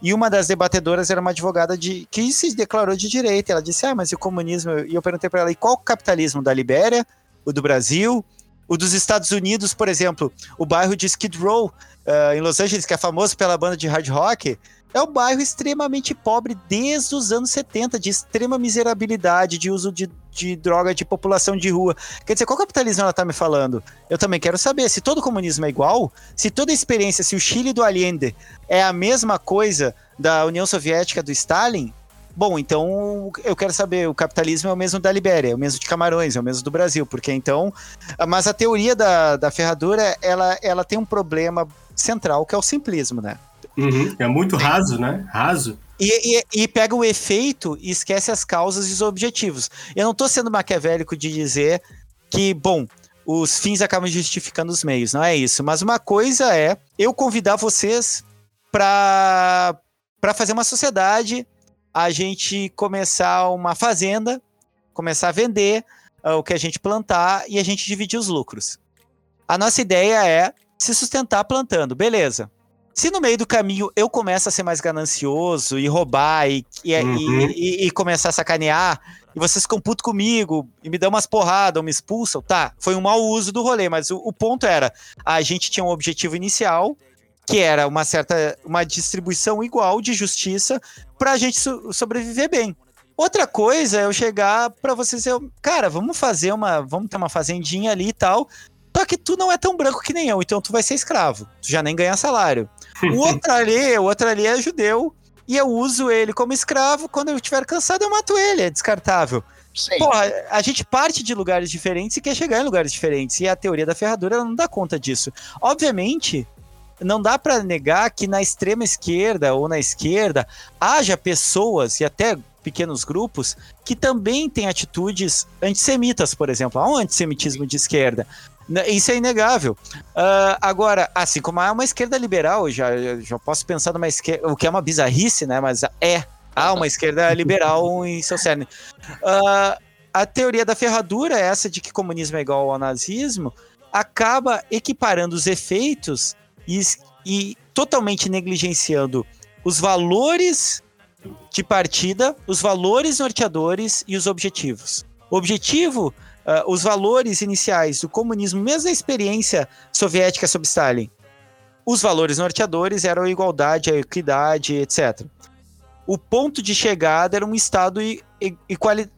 e uma das debatedoras era uma advogada de que se declarou de direita. Ela disse: Ah, mas e o comunismo? E eu perguntei para ela: e qual o capitalismo da Libéria, o do Brasil, o dos Estados Unidos, por exemplo, o bairro de Skid Row, uh, em Los Angeles, que é famoso pela banda de hard rock, é um bairro extremamente pobre desde os anos 70, de extrema miserabilidade, de uso de, de droga, de população de rua. Quer dizer, qual capitalismo ela está me falando? Eu também quero saber se todo comunismo é igual, se toda experiência, se o Chile do Allende é a mesma coisa da União Soviética do Stalin, Bom, então eu quero saber, o capitalismo é o mesmo da Libéria, é o mesmo de Camarões, é o mesmo do Brasil, porque então. Mas a teoria da, da ferradura, ela, ela tem um problema central, que é o simplismo, né? Uhum. É muito raso, né? Raso. E, e, e, pega o efeito e esquece as causas e os objetivos. Eu não estou sendo maquiavélico de dizer que, bom, os fins acabam justificando os meios, não é isso. Mas uma coisa é eu convidar vocês para fazer uma sociedade, a gente começar uma fazenda, começar a vender uh, o que a gente plantar e a gente dividir os lucros. A nossa ideia é se sustentar plantando, beleza. Se no meio do caminho eu começo a ser mais ganancioso e roubar e, e, uhum. e, e começar a sacanear, e vocês ficam putos comigo e me dão umas porradas ou me expulsam, tá, foi um mau uso do rolê, mas o, o ponto era, a gente tinha um objetivo inicial, que era uma certa, uma distribuição igual de justiça para a gente so, sobreviver bem. Outra coisa é eu chegar para vocês dizer, cara, vamos fazer uma, vamos ter uma fazendinha ali e tal, só que tu não é tão branco que nem eu, então tu vai ser escravo. Tu já nem ganha salário. O outro ali, o outro ali é judeu. E eu uso ele como escravo. Quando eu estiver cansado, eu mato ele. É descartável. Sim. Porra, a gente parte de lugares diferentes e quer chegar em lugares diferentes. E a teoria da ferradura ela não dá conta disso. Obviamente, não dá para negar que na extrema esquerda ou na esquerda haja pessoas e até pequenos grupos que também têm atitudes antissemitas, por exemplo. Há um antissemitismo de esquerda. Né, isso é inegável. Uh, agora, assim como há uma esquerda liberal, já, já posso pensar numa esquerda, o que é uma bizarrice, né? Mas é. Há uma esquerda liberal em seu cerne. Uh, a teoria da ferradura, essa de que comunismo é igual ao nazismo, acaba equiparando os efeitos e, e totalmente negligenciando os valores de partida, os valores norteadores e os objetivos. O objetivo uh, os valores iniciais do comunismo, mesmo a experiência soviética sob Stalin, os valores norteadores eram a igualdade, a equidade, etc. O ponto de chegada era um Estado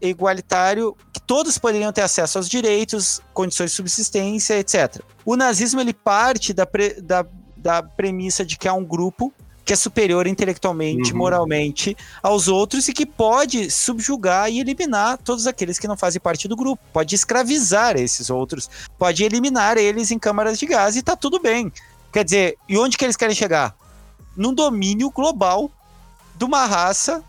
igualitário que todos poderiam ter acesso aos direitos, condições de subsistência, etc. O nazismo ele parte da, pre, da, da premissa de que há um grupo que é superior intelectualmente, uhum. moralmente aos outros e que pode subjugar e eliminar todos aqueles que não fazem parte do grupo. Pode escravizar esses outros, pode eliminar eles em câmaras de gás e tá tudo bem. Quer dizer, e onde que eles querem chegar? Num domínio global de uma raça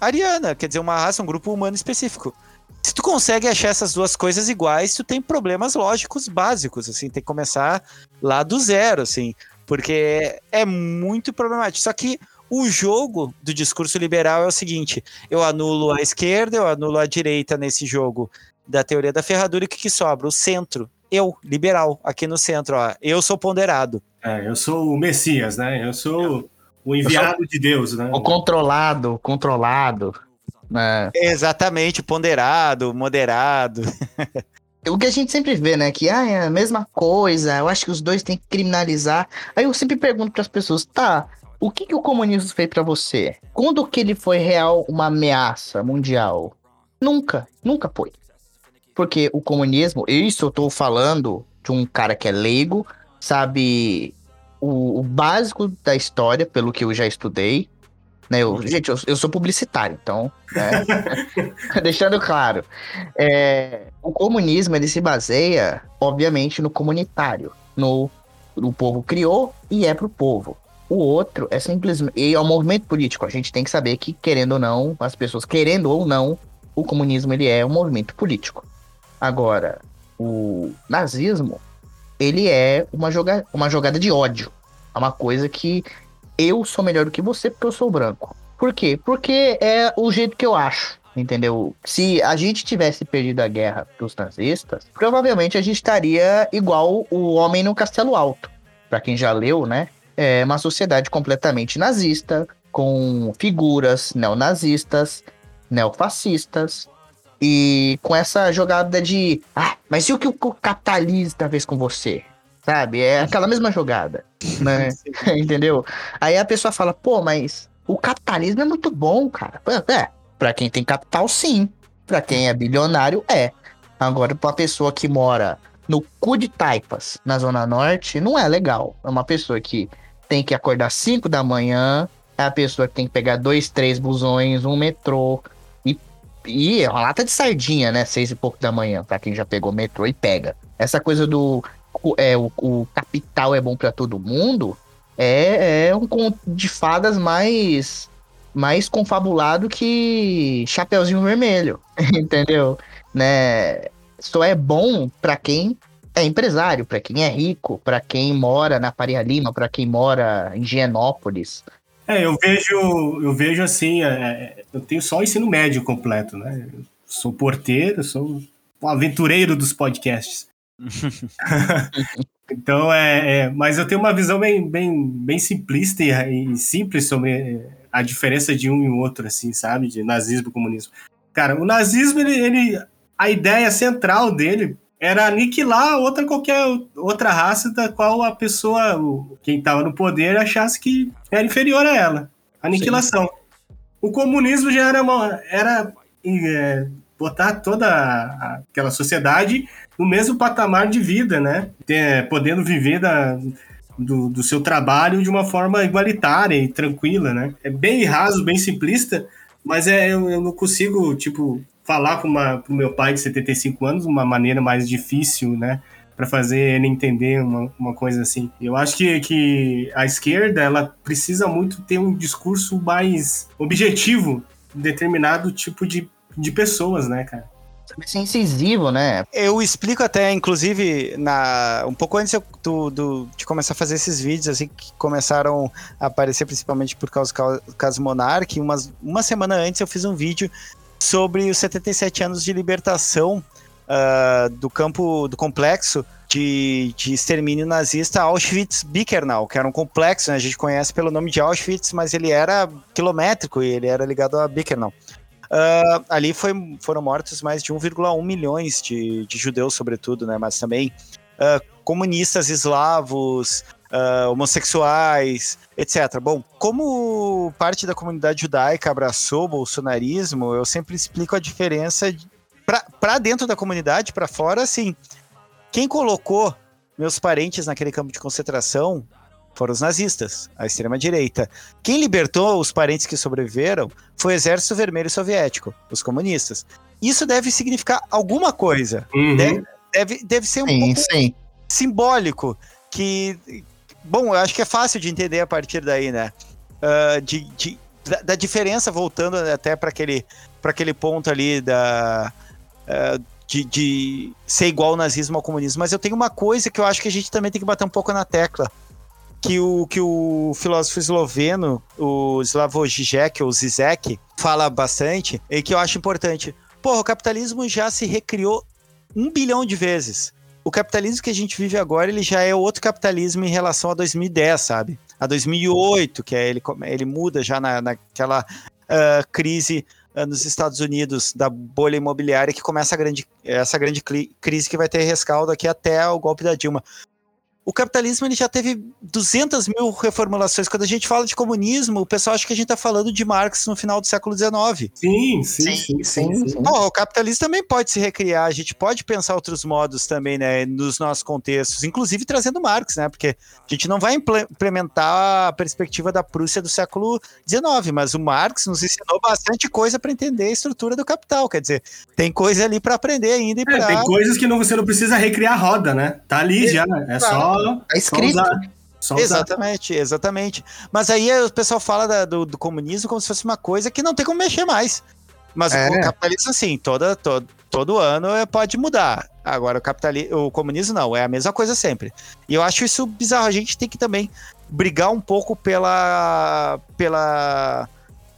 ariana, quer dizer, uma raça, um grupo humano específico. Se tu consegue achar essas duas coisas iguais, tu tem problemas lógicos básicos, assim, tem que começar lá do zero, assim. Porque é muito problemático. Só que o jogo do discurso liberal é o seguinte: eu anulo a esquerda, eu anulo a direita nesse jogo da teoria da ferradura, e o que, que sobra? O centro. Eu, liberal, aqui no centro, ó. Eu sou ponderado. É, eu sou o Messias, né? Eu sou o enviado sou de Deus, né? O controlado, controlado. Né? Exatamente, ponderado, moderado. o que a gente sempre vê, né? Que ah, é a mesma coisa, eu acho que os dois têm que criminalizar. Aí eu sempre pergunto para as pessoas, tá, o que, que o comunismo fez para você? Quando que ele foi real uma ameaça mundial? Nunca, nunca foi. Porque o comunismo, isso eu tô falando de um cara que é leigo, sabe o, o básico da história, pelo que eu já estudei, né, eu, gente, eu, eu, sou publicitário, então, né, deixando claro, é, o comunismo ele se baseia, obviamente, no comunitário. no o povo criou e é pro povo. O outro é simplesmente. E é um movimento político. A gente tem que saber que, querendo ou não, as pessoas querendo ou não, o comunismo ele é um movimento político. Agora, o nazismo, ele é uma, joga uma jogada de ódio. É uma coisa que eu sou melhor do que você porque eu sou branco. Por quê? Porque é o jeito que eu acho. Entendeu? Se a gente tivesse perdido a guerra dos nazistas, provavelmente a gente estaria igual o Homem no Castelo Alto. Para quem já leu, né? É uma sociedade completamente nazista, com figuras neonazistas, neofascistas, e com essa jogada de. Ah, mas e o que o capitalista fez com você? Sabe? É aquela mesma jogada, né? Entendeu? Aí a pessoa fala, pô, mas o capitalismo é muito bom, cara. É, Pra quem tem capital, sim. Pra quem é bilionário, é. Agora, pra pessoa que mora no cu de Taipas, na Zona Norte, não é legal. É uma pessoa que tem que acordar 5 da manhã, é a pessoa que tem que pegar dois, três busões, um metrô. E, e é uma lata de sardinha, né? Seis e pouco da manhã, pra quem já pegou metrô e pega. Essa coisa do é, o, o capital é bom para todo mundo é, é um conto de fadas mais mais confabulado que Chapeuzinho Vermelho, entendeu? Né? Só é bom para quem é empresário, para quem é rico, para quem mora na Faria Lima, para quem mora em Higienópolis. É, eu vejo, eu vejo assim, é, é, eu tenho só o ensino médio completo, né? Eu sou porteiro, sou um aventureiro dos podcasts. então é, é, mas eu tenho uma visão bem, bem, bem simplista e, e simples sobre a diferença de um e outro, assim, sabe? De nazismo e comunismo. Cara, o nazismo, ele, ele a ideia central dele era aniquilar outra qualquer outra raça da qual a pessoa, quem estava no poder, achasse que era inferior a ela. Aniquilação. Sim. O comunismo já era uma, era é, botar toda aquela sociedade no mesmo patamar de vida, né? Ter, podendo viver da, do, do seu trabalho de uma forma igualitária e tranquila, né? É bem raso, bem simplista, mas é, eu, eu não consigo, tipo, falar com o meu pai de 75 anos de uma maneira mais difícil, né? para fazer ele entender uma, uma coisa assim. Eu acho que, que a esquerda ela precisa muito ter um discurso mais objetivo determinado tipo de, de pessoas, né, cara? Saber ser incisivo, né? Eu explico até, inclusive, na um pouco antes do, do, de começar a fazer esses vídeos, assim, que começaram a aparecer principalmente por causa do caso Monark, umas, uma semana antes eu fiz um vídeo sobre os 77 anos de libertação uh, do campo, do complexo de, de extermínio nazista Auschwitz-Birkenau, que era um complexo, né, a gente conhece pelo nome de Auschwitz, mas ele era quilométrico e ele era ligado a Birkenau. Uh, ali foi, foram mortos mais de 1,1 milhões de, de, judeus, sobretudo, né? Mas também uh, comunistas eslavos, uh, homossexuais, etc. Bom, como parte da comunidade judaica abraçou o bolsonarismo, eu sempre explico a diferença para dentro da comunidade, para fora, assim. Quem colocou meus parentes naquele campo de concentração foram os nazistas, a extrema-direita. Quem libertou os parentes que sobreviveram foi o Exército Vermelho Soviético, os comunistas. Isso deve significar alguma coisa. Uhum. Deve, deve, deve, ser um sim, pouco sim. simbólico. Que, bom, eu acho que é fácil de entender a partir daí, né? Uh, de, de da, da, diferença, voltando até para aquele, aquele ponto ali da. Uh, de, de, ser igual ao nazismo ao comunismo, mas eu tenho uma coisa que eu acho que a gente também tem que bater um pouco na tecla que o, que o filósofo esloveno, o Slavoj Žižek, ou Zizek, fala bastante, e que eu acho importante. Porra, o capitalismo já se recriou um bilhão de vezes. O capitalismo que a gente vive agora, ele já é outro capitalismo em relação a 2010, sabe? A 2008, que é ele, ele muda já na, naquela uh, crise uh, nos Estados Unidos da bolha imobiliária que começa a grande, essa grande crise que vai ter rescaldo aqui até o golpe da Dilma o capitalismo ele já teve 200 mil reformulações. Quando a gente fala de comunismo, o pessoal acha que a gente está falando de Marx no final do século XIX. Sim, sim, sim. sim, sim, sim. o capitalismo também pode se recriar, a gente pode pensar outros modos também, né, nos nossos contextos, inclusive trazendo Marx, né, porque a gente não vai implementar a perspectiva da Prússia do século XIX, mas o Marx nos ensinou bastante coisa para entender a estrutura do capital, quer dizer, tem coisa ali para aprender ainda e é, Tem coisas que não, você não precisa recriar a roda, né? Tá ali já, é só Só, Tá. Só. Só usar. Exatamente, exatamente. Mas aí o pessoal fala da- do, do comunismo como se fosse uma coisa que não tem como mexer mais. Mas É. o capitalismo, assim, toda, todo, todo ano é, pode mudar. Agora, o, capitali o comunismo não, é a mesma coisa sempre. E eu acho isso bizarro. A gente tem que também brigar um pouco pela, pela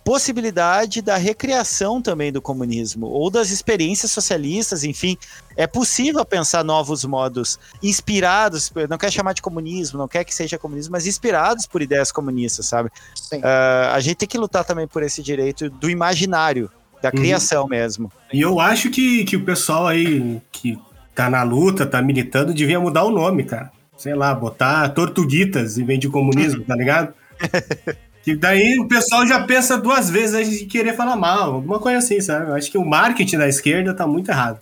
possibilidade da recriação também do comunismo, ou das experiências socialistas, enfim. É possível pensar novos modos inspirados, não quer chamar de comunismo, não quer que seja comunismo, mas inspirados por ideias comunistas, sabe? Sim. Ah, a gente tem que lutar também por esse direito do imaginário, da Uhum. criação mesmo. E eu acho que, que o pessoal aí que tá na luta, tá militando, devia mudar o nome, cara. Sei lá, botar Tortuguitas em vez de comunismo, tá ligado? Que daí o pessoal já pensa duas vezes antes de querer falar mal, alguma coisa assim, sabe? Eu acho que o marketing da esquerda tá muito errado.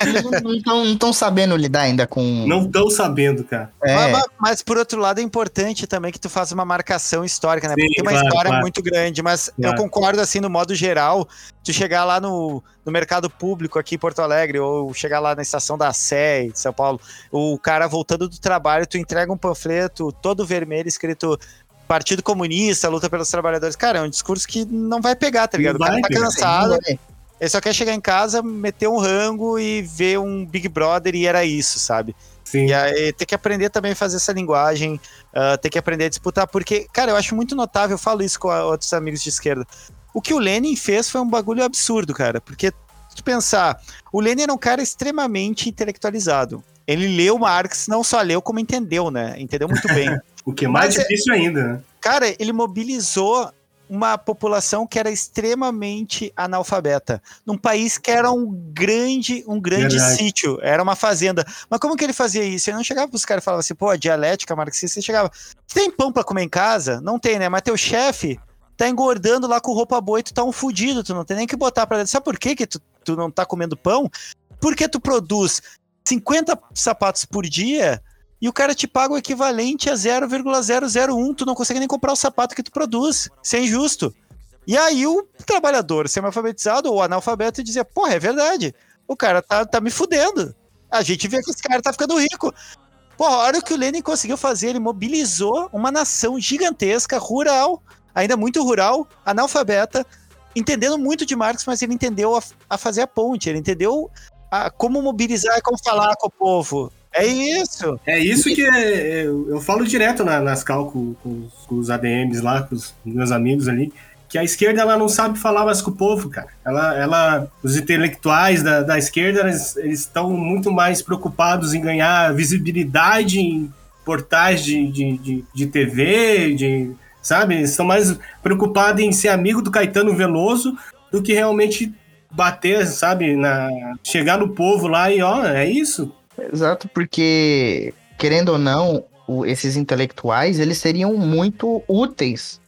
Eles não estão sabendo lidar ainda com. Não estão sabendo, cara. É, Mas, mas- por outro lado é importante também que tu faça uma marcação histórica, né? Sim, Porque tem uma claro, história claro. muito grande, mas eu Claro. concordo assim no modo geral, tu chegar lá no, no mercado público aqui em Porto Alegre ou chegar lá na estação da Sé de São Paulo, o cara voltando do trabalho, tu entrega um panfleto todo vermelho escrito Partido Comunista, luta pelos trabalhadores. Cara, é um discurso que não vai pegar, tá ligado? O cara tá pegar. cansado, ele só quer chegar em casa, meter um rango e ver um Big Brother e era isso, sabe? Sim. E aí tem que aprender também a fazer essa linguagem, ah, tem que aprender a disputar, porque, cara, eu acho muito notável, eu falo isso com a- outros amigos de esquerda. O que o Lenin fez foi um bagulho absurdo, cara, porque se tu pensar, o Lenin era um cara extremamente intelectualizado. Ele leu Marx, não só leu, como entendeu, né? Entendeu muito bem. O que é mais Mas é- difícil ainda, né? Cara, ele mobilizou uma população que era extremamente analfabeta, num país que era um grande, um grande Verdade. sítio, era uma fazenda. Mas como que ele fazia isso? Ele não chegava pros caras e falava assim, pô, a dialética marxista, ele chegava, "Você tem pão pra comer em casa? Não tem, né? Mas teu chefe tá engordando lá com roupa boa e tu tá um fudido, tu não tem nem que botar pra dentro. Sabe por quê que tu, tu não tá comendo pão? Porque tu produz 50 sapatos por dia e o cara te paga o equivalente a 0,001. Tu não consegue nem comprar o sapato que tu produz. Isso é injusto. E aí o trabalhador semi-alfabetizado ou analfabeto dizia, porra, é verdade. O cara tá, tá me fudendo. A gente vê que esse cara tá ficando rico. Porra, olha o que o Lenin conseguiu fazer. Ele mobilizou uma nação gigantesca, rural, ainda muito rural, analfabeta, entendendo muito de Marx, mas ele entendeu a, a fazer a ponte. Ele entendeu a- como mobilizar, como falar com o povo. É isso. É isso que é- é- eu, eu falo direto na- nas cal com, com os- com os ADMs lá, com os meus amigos ali, que a esquerda ela não sabe falar mais com o povo, cara. Ela, ela, os intelectuais da, da esquerda, eles estão muito mais preocupados em ganhar visibilidade em portais de, de, de, de TV, de, sabe? Eles estão mais preocupados em ser amigo do Caetano Veloso do que realmente bater, sabe? Na, chegar no povo lá e, ó, é isso. Exato, porque, querendo ou não, o- esses intelectuais, eles seriam muito úteis,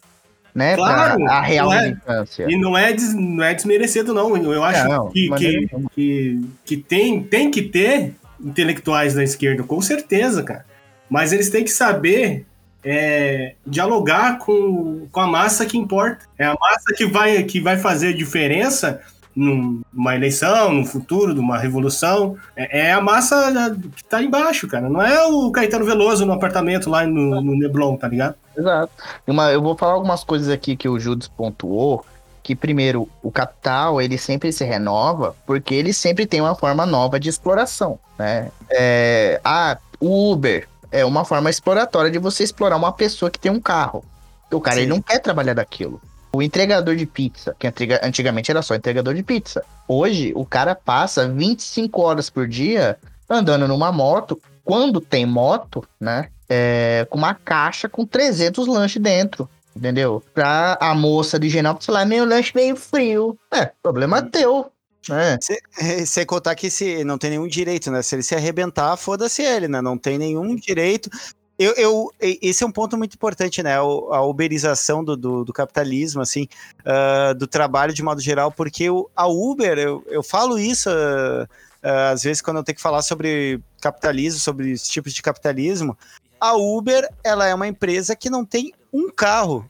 né? Claro, pra a real não é. militância. E não é, des, não é desmerecendo, não. Eu acho Não, que, que, que, que tem, tem que ter intelectuais da esquerda, com certeza, cara. Mas eles têm que saber é, dialogar com, com a massa que importa. É a massa que vai, que vai fazer diferença num- numa eleição, no futuro, numa revolução. É, é a massa que tá embaixo, cara. Não é o Caetano Veloso no apartamento lá no, no Neblon, tá ligado? Exato. Uma- eu vou falar algumas coisas aqui que o Judas pontuou, que primeiro, o capital, ele sempre se renova, porque ele sempre tem uma forma nova de exploração, né? É, ah, o Uber é uma forma exploratória de você explorar uma pessoa que tem um carro. O cara, Sim. ele não quer trabalhar daquilo. O entregador de pizza, que antiga- antigamente era só entregador de pizza. Hoje, o cara passa 25 horas por dia andando numa moto. Quando tem moto, né? é, com uma caixa com 300 lanches dentro, entendeu? Pra a moça de geral falar, meu lanche veio frio. É, problema teu, né? Se- Sem contar que se não tem nenhum direito, né? Se ele se arrebentar, foda-se ele, né? Não tem nenhum direito. Eu, eu- esse é um ponto muito importante, né? A uberização do, do, do capitalismo, assim, ah, do trabalho de modo geral, porque o- a Uber, eu, eu falo isso ah, ah, às vezes quando eu tenho que falar sobre capitalismo, sobre os tipos de capitalismo. A Uber, ela é uma empresa que não tem um carro.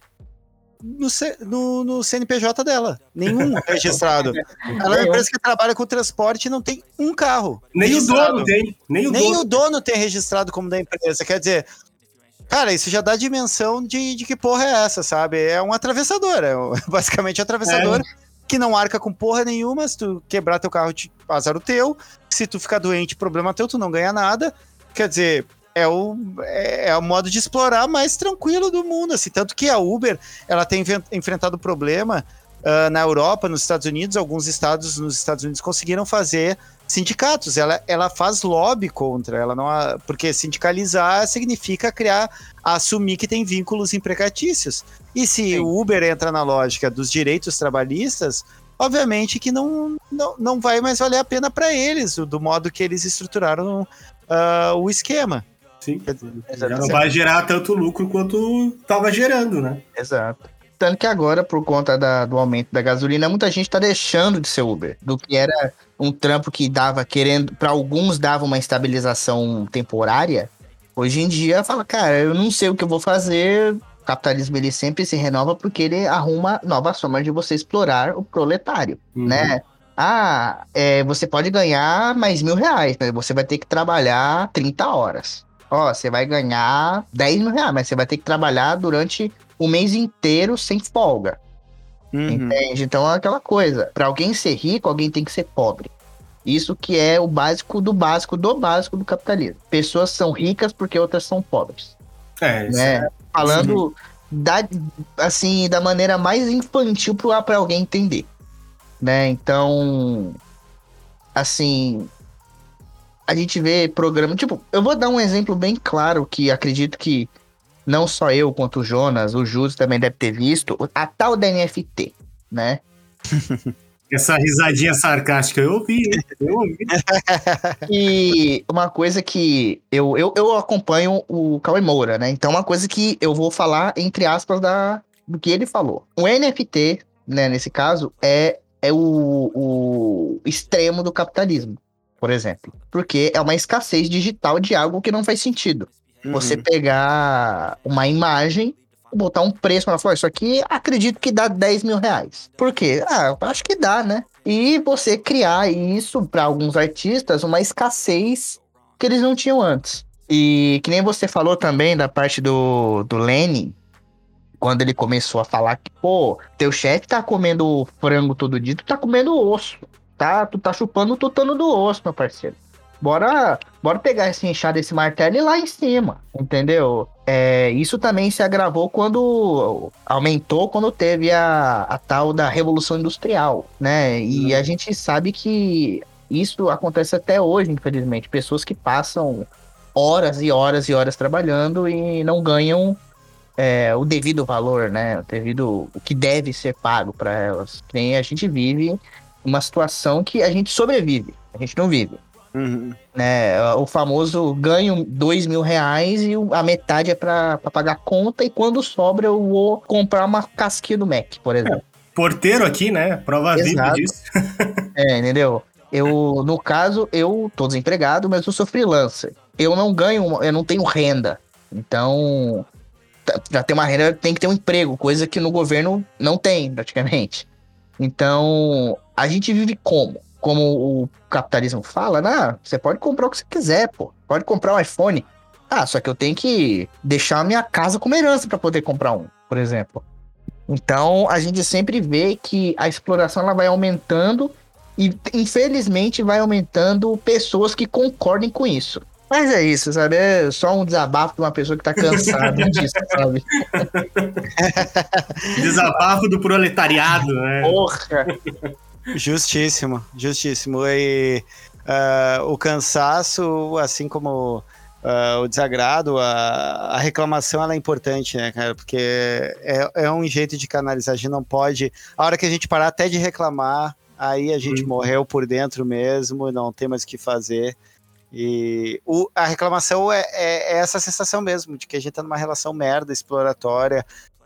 No, C- no- no CNPJ dela. Nenhum registrado. Ela é uma empresa que trabalha com transporte e não tem um carro. Nem o registrado. dono tem. Nem o Nem dono. o dono tem registrado como da empresa. Quer dizer, cara, isso já dá dimensão de, de que porra é essa, sabe? É um atravessador, é um- basicamente um atravessador que não arca com porra nenhuma. Se tu quebrar teu carro, te- azar o teu. Se tu ficar doente, problema teu, tu não ganha nada. Quer dizer, é o, é, é o modo de explorar mais tranquilo do mundo, assim. Tanto que a Uber, ela tem enfrentado problema ah, na Europa, nos Estados Unidos, alguns estados nos Estados Unidos conseguiram fazer sindicatos. Ela, ela faz lobby contra, ela não porque sindicalizar significa criar, assumir que tem vínculos empregatícios. E se Sim. o Uber entra na lógica dos direitos trabalhistas, obviamente que não, não, não vai mais valer a pena para eles, do, do modo que eles estruturaram ah, o esquema. Sim. Dizer, Já não vai gerar tanto lucro quanto tava gerando, né? Exato. Tanto que agora, por conta da- do aumento da gasolina, muita gente tá deixando de ser Uber. Do que era um trampo que dava, querendo, para alguns dava uma estabilização temporária. Hoje em dia, fala, cara, eu não sei o que eu vou fazer. O capitalismo ele sempre se renova porque ele arruma novas formas de você explorar o proletário, Uhum. né? Ah, é, você pode ganhar mais mil reais, mas você vai ter que trabalhar 30 horas. Ó, você vai ganhar 10 mil reais, mas você vai ter que trabalhar durante o mês inteiro sem folga. Uhum. Entende? Então é aquela coisa. Pra alguém ser rico, alguém tem que ser pobre. Isso que é o básico do básico do básico do capitalismo. Pessoas são ricas porque outras são pobres. É, isso Né? Falando da, assim, da maneira mais infantil pra, pra alguém entender. Né? Então, assim, a gente vê programa. Tipo, eu vou dar um exemplo bem claro que acredito que não só eu, quanto o Jonas, o Júlio também deve ter visto, a tal da NFT, né? Essa risadinha sarcástica eu ouvi, eu ouvi. E uma coisa que eu, eu, eu acompanho o Cauê Moura, né? Então, uma coisa que eu vou falar, entre aspas, da, do que ele falou. O NFT, né, nesse caso, é, é o, o extremo do capitalismo, por exemplo. Porque é uma escassez digital de algo que não faz sentido. Você Uhum. pegar uma imagem, botar um preço para falar, isso aqui acredito que dá 10 mil reais. Por quê? Ah, eu acho que dá, né? E você criar isso para alguns artistas, uma escassez que eles não tinham antes. E que nem você falou também da parte do, do Lenin, quando ele começou a falar que, pô, teu chefe tá comendo frango todo dia, tu tá comendo osso, tá? Tu tá chupando o tutano do osso, meu parceiro. Bora, bora pegar esse enxado, esse martelo e ir lá em cima, entendeu? É, isso também se agravou quando aumentou quando teve a, a tal da revolução industrial, né? E a gente sabe que isso acontece até hoje, infelizmente. Pessoas que passam horas e horas e horas trabalhando e não ganham é, o devido valor, né? O devido o que deve ser pago para elas. Nem a gente vive uma situação que a gente sobrevive, a gente não vive Uhum. né? O famoso ganho dois mil reais e a metade é pra pagar conta e quando sobra eu vou comprar uma casquinha do Mac, por exemplo. Porteiro aqui, né? Prova viva disso. É, entendeu? Eu, no caso, eu tô desempregado, mas eu sou freelancer. Eu não ganho, eu não tenho renda. Então, tá- pra ter uma renda tem que ter um emprego, coisa que no governo não tem, praticamente. Então, a gente vive como? Como o capitalismo fala, né? Você pode comprar o que você quiser, pô. Pode comprar um iPhone. Ah, só que eu tenho que deixar a minha casa como herança para poder comprar um, por exemplo. Então, a gente sempre vê que a exploração ela vai aumentando e, infelizmente, vai aumentando pessoas que concordem com isso. Mas é isso, sabe? É só um desabafo de uma pessoa que tá cansada disso, sabe? Desabafo do proletariado, né? Porra! Justíssimo, justíssimo. E ah, o cansaço, assim como ah, o desagrado, a, a reclamação ela é importante, né, cara? Porque é, é um jeito de canalizar. A gente não pode. A hora que a gente parar até de reclamar, aí a gente Uhum. morreu por dentro mesmo, não tem mais o que fazer. E o- a reclamação é, é- é essa sensação mesmo, de que a gente tá numa relação merda, exploratória,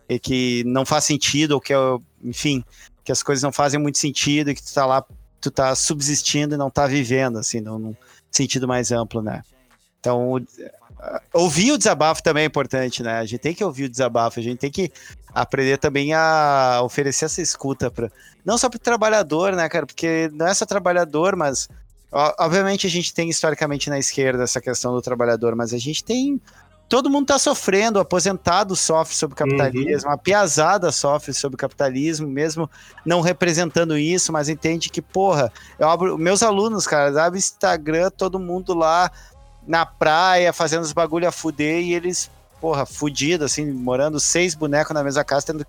e que não faz sentido, ou que, é, enfim, que as coisas não fazem muito sentido, e que tu tá lá, tu tá subsistindo e não tá vivendo, assim, num, num sentido mais amplo, né? Então, ouvir o desabafo também é importante, né? A gente tem que ouvir o desabafo, a gente tem que aprender também a oferecer essa escuta para não só para o trabalhador, né, cara? Porque não é só trabalhador, mas obviamente a gente tem historicamente na esquerda essa questão do trabalhador, mas a gente tem todo mundo está sofrendo, o aposentado sofre sobre capitalismo, uhum. a piazada sofre sobre capitalismo, mesmo não representando isso, mas entende que, porra, eu abro, meus alunos, cara, abre Instagram, todo mundo lá na praia, fazendo os bagulho a fuder, e eles, porra, fudido, assim, morando seis bonecos na mesma casa, tendo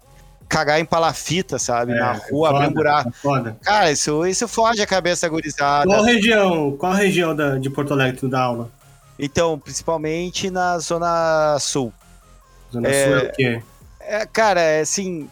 cagar em palafita, sabe? É, na rua, abrir um buraco. Foda. Cara, isso, isso fode a cabeça gurizada. Qual região, qual região da, de Porto Alegre tu dá aula? Então, principalmente na Zona Sul. Zona é, Sul é o quê? É, cara, é assim,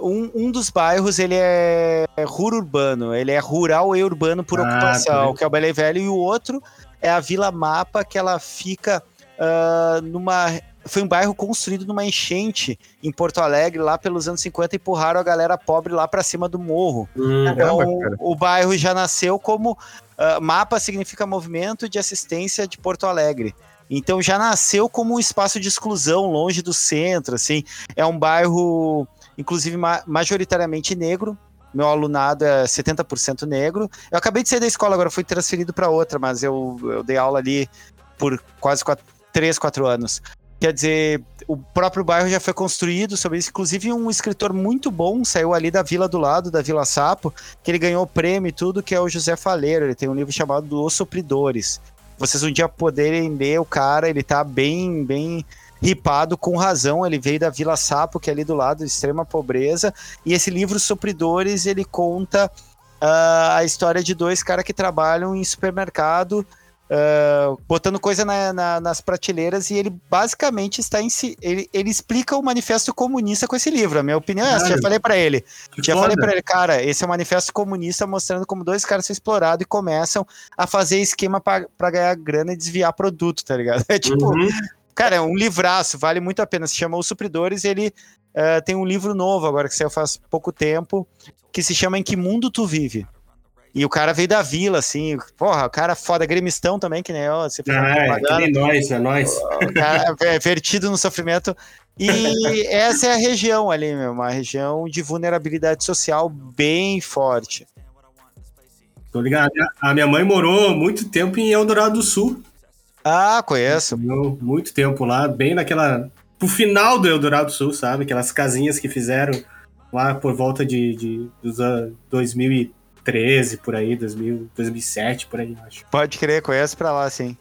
um, um dos bairros ele é rural urbano, ele é rural e urbano por ah, ocupação, tá que é o Belém Velho, e o outro é a Vila Mapa, que ela fica uh, numa. Foi um bairro construído numa enchente em Porto Alegre, lá pelos anos 50, empurraram a galera pobre lá para cima do morro. Hum, então, o bairro já nasceu como. Uh, mapa significa Movimento de Assistência de Porto Alegre. Então já nasceu como um espaço de exclusão, longe do centro, assim. É um bairro, inclusive, ma majoritariamente negro, meu alunado é 70% negro. Eu acabei de sair da escola, agora fui transferido para outra, mas eu, eu dei aula ali por quase quatro, 3, 4 anos. Quer dizer, o próprio bairro já foi construído sobre isso. Inclusive, um escritor muito bom saiu ali da vila do lado, da Vila Sapo, que ele ganhou prêmio e tudo, que é o José Faleiro. Ele tem um livro chamado Os Sopridores. Vocês um dia poderem ler o cara, ele tá bem, bem ripado com razão. Ele veio da Vila Sapo, que é ali do lado, extrema pobreza. E esse livro Supridores, ele conta uh, a história de dois caras que trabalham em supermercado. Uh, botando coisa na, na, nas prateleiras e ele basicamente está em si, ele, ele explica o manifesto comunista com esse livro. A minha opinião é essa. Já falei para ele. Já foda. falei para ele, cara, esse é o manifesto comunista mostrando como dois caras são explorados e começam a fazer esquema para ganhar grana e desviar produto, tá ligado? É tipo, uhum. Cara, é um livraço, vale muito a pena. Se chama Os Supridores, ele uh, tem um livro novo agora que saiu faz pouco tempo, que se chama Em Que Mundo Tu Vive? E o cara veio da vila, assim, porra, o cara foda, gremistão também, que nem eu. Você ah, é, que nem nós, é nós. O cara é vertido no sofrimento. E essa é a região ali, meu, uma região de vulnerabilidade social bem forte. Tô ligado. A minha mãe morou muito tempo em Eldorado do Sul. Ah, conheço. Muito tempo lá, bem naquela. Pro final do Eldorado Sul, sabe? Aquelas casinhas que fizeram lá por volta de, de dos anos 2013, por aí, 2000, 2007, por aí, acho. Pode crer, conheço pra lá, sim.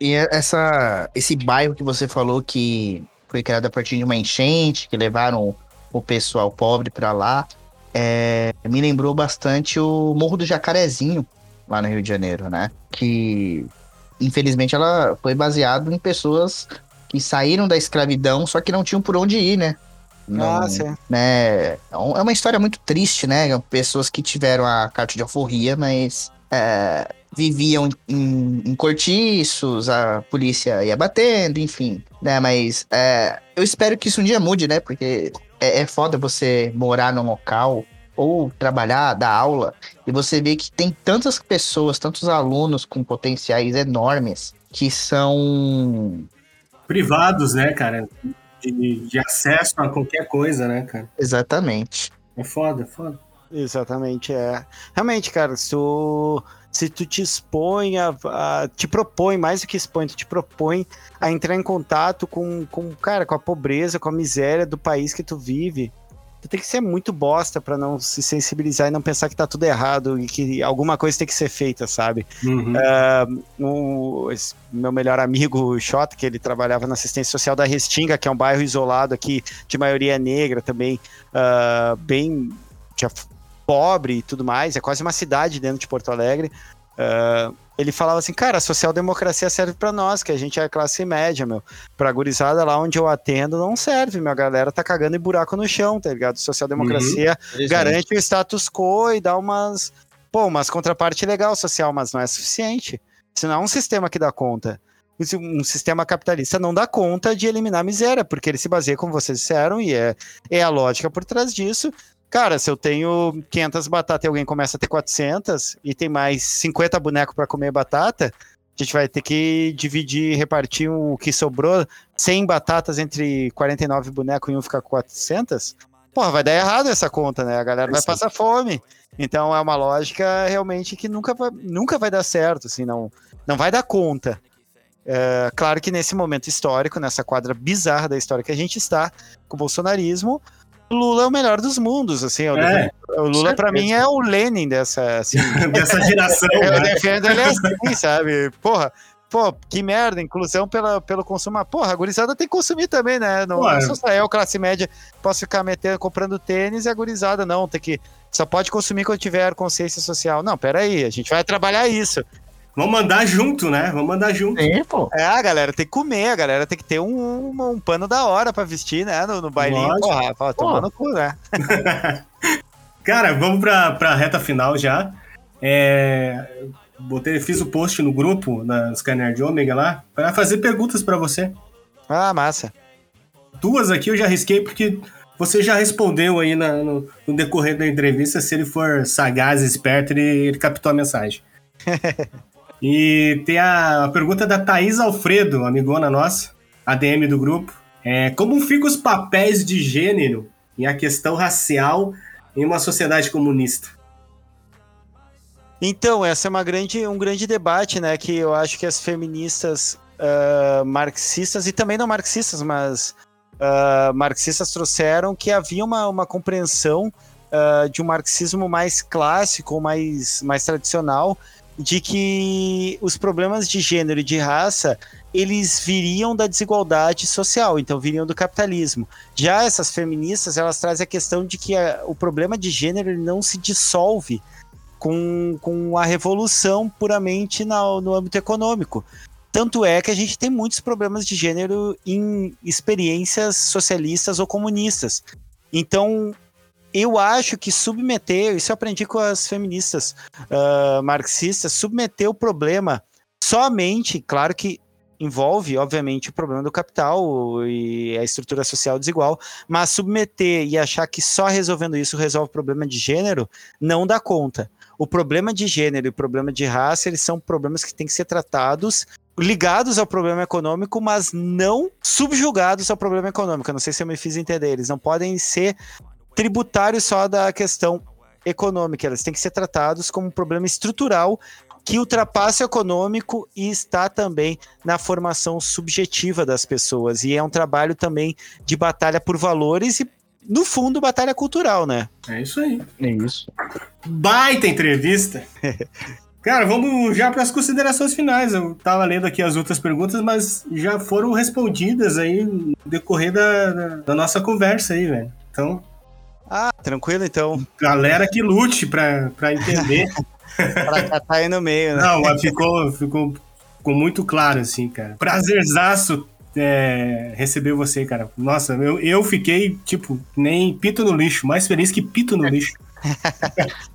E essa, esse bairro que você falou que foi criado a partir de uma enchente, que levaram o pessoal pobre para lá, é, me lembrou bastante o Morro do Jacarezinho, lá no Rio de Janeiro, né? Que infelizmente, ela foi baseada em pessoas que saíram da escravidão, só que não tinham por onde ir, né? Não, ah, sim. Né, é uma história muito triste, né? Pessoas que tiveram a carta de alforria, mas é, viviam em, em, cortiços, a polícia ia batendo, enfim, né? Mas é, eu espero que isso um dia mude, né? Porque é, é foda você morar num local ou trabalhar, dar aula, e você vê que tem tantas pessoas, tantos alunos com potenciais enormes que são. Privados, né, cara? De, de acesso a qualquer coisa, né, cara? Exatamente. É foda, é foda. Exatamente, é. Realmente, cara, se tu, se tu te expõe a, a, te propõe, mais do que expõe, tu te propõe a entrar em contato com, com, cara, com a pobreza, com a miséria do país que tu vive, tu tem que ser muito bosta para não se sensibilizar e não pensar que tá tudo errado e que alguma coisa tem que ser feita, sabe? Uhum. Uh, meu melhor amigo, o Xota, que ele trabalhava na assistência social da Restinga, que é um bairro isolado aqui, de maioria negra também, uh, bem tinha pobre e tudo mais, é quase uma cidade dentro de Porto Alegre. Uh, ele falava assim, cara, a social-democracia serve para nós, que a gente é classe média, meu. Pra gurizada lá onde eu atendo não serve, meu. A galera tá cagando em buraco no chão, tá ligado? Social-democracia uhum. garante o status quo e dá umas, pô, umas contraparte legal social, mas não é suficiente. Isso não é um sistema que dá conta. Um sistema capitalista não dá conta de eliminar a miséria, porque ele se baseia, como vocês disseram, e é, é a lógica por trás disso, Cara, se eu tenho 500 batatas e alguém começa a ter 400 e tem mais 50 bonecos para comer batata, a gente vai ter que dividir, repartir o que sobrou 100 batatas entre 49 bonecos e um ficar com 400, porra, vai dar errado essa conta, né? A galera vai passar fome. Então é uma lógica realmente que nunca vai, nunca vai dar certo, assim, não, não vai dar conta. É, claro que nesse momento histórico, nessa quadra bizarra da história que a gente está, com o bolsonarismo, Lula é o melhor dos mundos, assim. É, o Lula, certeza. mim, é o Lenin dessa, assim, Dessa geração, eu né? defendo ele assim, sabe? Porra, pô, que merda, inclusão pela, pelo consumo. Mas, Porra, a gurizada tem que consumir também, né? Não, é. sou só eu, classe média, posso ficar metendo, comprando tênis e a gurizada não, tem que. Só pode consumir quando tiver consciência social. Não, peraí, a gente vai trabalhar isso. Vamos mandar junto, né? Vamos mandar junto. Sim, pô. É, a galera tem que comer, a galera tem que ter um, um, um pano da hora pra vestir, né? No, no bailinho. Lógico. Porra, fala, tomar no cu, né? Cara, vamos pra, pra reta final já. É, botei, fiz o post no grupo da Scanner de Ômega lá para fazer perguntas para você. Ah, massa. Duas aqui eu já risquei porque você já respondeu aí na- no, no decorrer da entrevista. Se ele for sagaz, esperto, ele, ele captou a mensagem. e tem a, pergunta da Thaís Alfredo, amigona nossa, ADM do grupo. É, como ficam os papéis de gênero e a questão racial em uma sociedade comunista? Então, essa é uma grande, um grande debate, né? Que eu acho que as feministas ah, marxistas, e também não marxistas, mas ah, marxistas trouxeram que havia uma, uma compreensão ah, de um marxismo mais clássico, mais, mais tradicional, de que os problemas de gênero e de raça eles viriam da desigualdade social, então viriam do capitalismo. Já essas feministas, elas trazem a questão de que a- o problema de gênero ele não se dissolve com, com a revolução puramente na- no âmbito econômico. Tanto é que a gente tem muitos problemas de gênero em experiências socialistas ou comunistas. Então, eu acho que submeter, isso eu aprendi com as feministas ah, marxistas, submeter o problema somente, claro que envolve, obviamente, o problema do capital e a estrutura social desigual, mas submeter e achar que só resolvendo isso resolve o problema de gênero, não dá conta. O problema de gênero e o problema de raça, eles são problemas que têm que ser tratados ligados ao problema econômico, mas não subjugados ao problema econômico. Eu não sei se eu me fiz entender. Eles não podem ser tributários só da questão econômica. Eles têm que ser tratados como um problema estrutural que ultrapassa o econômico e está também na formação subjetiva das pessoas. E é um trabalho também de batalha por valores e, no fundo, batalha cultural, né? É isso aí. É isso. Baita entrevista. Cara, vamos já para as considerações finais. Eu tava lendo aqui as outras perguntas, mas já foram respondidas aí no decorrer da, da, da nossa conversa aí, velho. Então, Ah, tranquilo então. galera que lute pra, pra entender. Pra catar aí no meio, né? Não, mas ficou, ficou, ficou muito claro, assim, cara. Prazerzaço é, receber você, cara. Nossa, eu, eu fiquei, tipo, nem pito no lixo. Mais feliz que pito no lixo.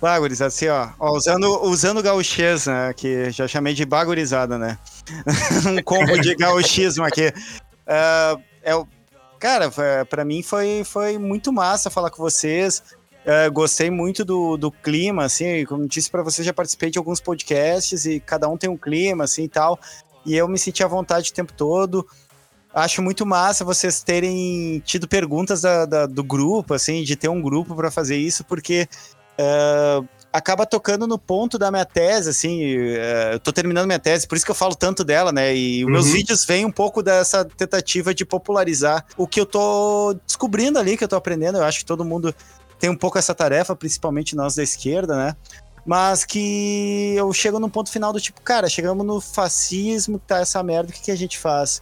Bagurizada, assim, ó. ó, usando, usando gauchês, né? Que já chamei de bagurizada, né? um combo de gauchismo aqui. Ah, é, o- cara, fa- pra mim foi, foi muito massa falar com vocês. Ah, gostei muito do, do clima, assim, como disse pra vocês, já participei de alguns podcasts e cada um tem um clima, assim, e tal. E eu me senti à vontade o tempo todo. Acho muito massa vocês terem tido perguntas da- da- do grupo, assim, de ter um grupo pra fazer isso, porque ah, acaba tocando no ponto da minha tese, assim, eh, eu tô terminando minha tese, por isso que eu falo tanto dela, né, e os meus Uhum. vídeos vêm um pouco dessa tentativa de popularizar o que eu tô descobrindo ali, que eu tô aprendendo, eu acho que todo mundo tem um pouco essa tarefa, principalmente nós da esquerda, né, mas que eu chego num ponto final do tipo, cara, chegamos no fascismo, tá essa merda, o que, que a gente faz?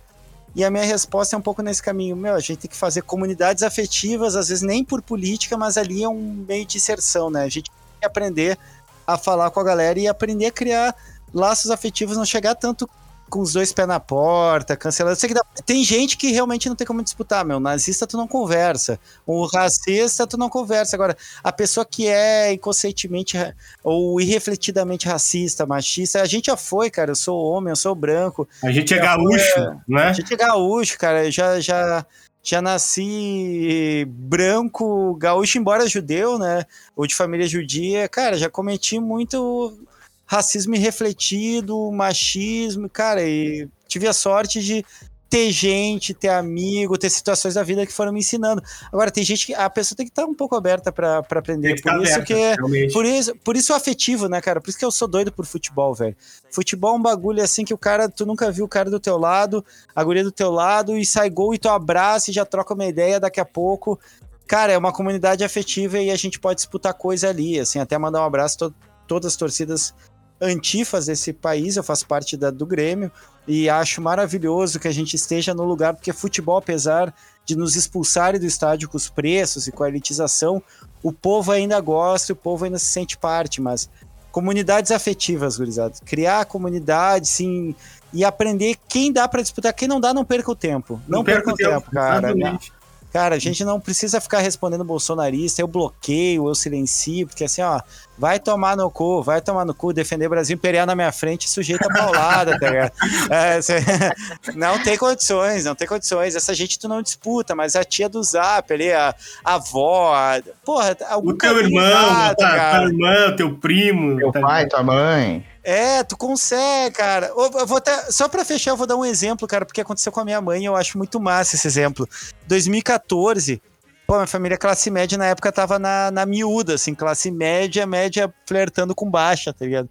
E a minha resposta é um pouco nesse caminho. Meu, a gente tem que fazer comunidades afetivas, às vezes nem por política, mas ali é um meio de inserção, né? A gente que aprender a falar com a galera e aprender a criar laços afetivos, não chegar tanto com os dois pés na porta, cancelando. Tem gente que realmente não tem como disputar, meu. Nazista tu não conversa. O racista tu não conversa. Agora, a pessoa que é inconscientemente ou irrefletidamente racista, machista, a gente já foi, cara. Eu sou homem, eu sou branco. A gente é gaúcho, né? A gente é gaúcho, cara. Já, já, já nasci branco, gaúcho, embora judeu, né? Ou de família judia. Cara, já cometi muito racismo irrefletido, machismo, cara, e tive a sorte de ter gente, ter amigo, ter situações da vida que foram me ensinando. Agora, tem gente que a pessoa tem que estar um pouco aberta para aprender. que por tá isso aberta, que é, realmente. por isso, por isso o afetivo, né, cara? Por isso que eu sou doido por futebol, velho. Futebol é um bagulho assim que o cara, tu nunca viu o cara do teu lado, a guria do teu lado, e sai gol e tu abraça e já troca uma ideia daqui a pouco. Cara, é uma comunidade afetiva e a gente pode disputar coisa ali, assim, até mandar um abraço a to todas as torcidas antifas desse país, eu faço parte da, do Grêmio, e acho maravilhoso que a gente esteja no lugar, porque futebol, apesar de nos expulsarem do estádio com os preços e com a elitização, o povo ainda gosta, o povo ainda se sente parte, mas comunidades afetivas, gurizada. Criar comunidade, sim, e aprender quem dá para disputar, quem não dá, não perca o tempo. Não, perca o tempo, cara. exatamente. Cara, a gente não precisa ficar respondendo bolsonarista, eu bloqueio, eu silencio, porque assim, ó, vai tomar no cu, vai tomar no cu, defender Brasil Imperial na minha frente, sujeito a paulada, tá ligado? É, cê- não tem condições, não tem condições. Essa gente tu não disputa, mas a tia do Zap ali, a, a avó, a, porra, algum O teu irmão, tá, cara. teu irmão, teu primo. Teu tá- pai, tua mãe. É, tu consegue, cara. Eu vou até, só pra fechar, eu vou dar um exemplo, cara, porque aconteceu com a minha mãe eu acho muito massa esse exemplo. 2014, pô, minha família classe média na época tava na, na miúda, assim, classe média, média flertando com baixa, tá ligado?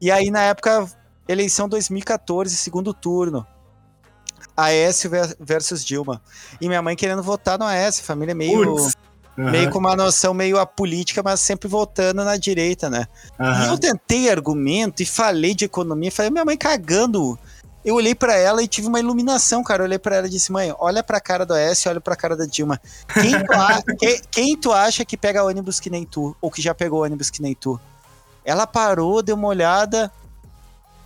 E aí, na época, eleição 2014, segundo turno. Aécio ver- versus Dilma. E minha mãe querendo votar no Aécio, família meio. Aham, meio com uma noção meio apolítica, mas sempre votando na direita, né? E aham. eu tentei argumento e falei de economia, falei, minha mãe cagando. Eu olhei pra ela e tive uma iluminação, cara. Eu olhei pra ela e disse, mãe, olha pra cara do Aécio, olha pra cara da Dilma. Quem tu, a- que- quem tu acha que pega ônibus que nem tu? Ou que já pegou ônibus que nem tu? Ela parou, deu uma olhada.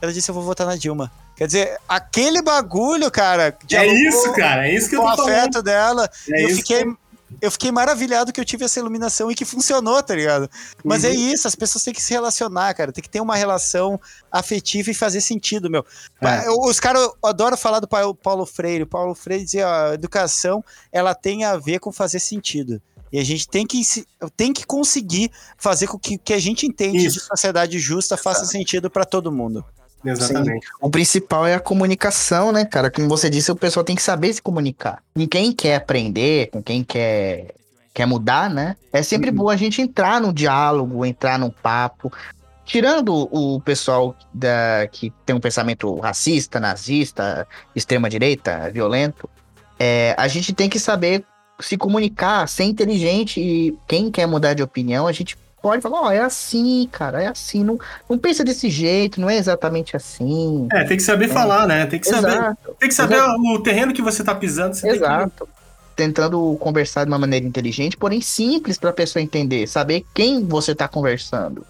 Ela disse, eu vou votar na Dilma. Quer dizer, aquele bagulho, cara. É isso, cara. É isso que eu tô falando. afeto dela. É e eu fiquei, eu fiquei maravilhado que eu tive essa iluminação e que funcionou, tá ligado? Mas Uhum. é isso, as pessoas têm que se relacionar, cara. Tem que ter uma relação afetiva e fazer sentido, meu. É. Os caras adoram falar do Paulo Freire. O Paulo Freire dizia, ó, a educação, ela tem a ver com fazer sentido. E a gente tem que, tem que conseguir fazer com que o que a gente entende de Isso. sociedade justa faça sentido pra todo mundo. Exatamente. O principal é a comunicação, né, cara? Como você disse, o pessoal tem que saber se comunicar. Com quem quer aprender, com quem quer, quer mudar, né? É sempre Uhum. bom a gente entrar no diálogo, entrar num papo. Tirando o pessoal da, que tem um pensamento racista, nazista, extrema-direita, violento, é, a gente tem que saber se comunicar, ser inteligente e quem quer mudar de opinião, a gente pode falar, ó, é assim, cara, é assim, não, não pensa desse jeito, não é exatamente assim. É, tem que saber falar, né? Tem que saber, Exato, tem que saber o terreno que você tá pisando. Você tem exato. Tentando conversar de uma maneira inteligente, porém simples para a pessoa entender, saber quem você tá conversando.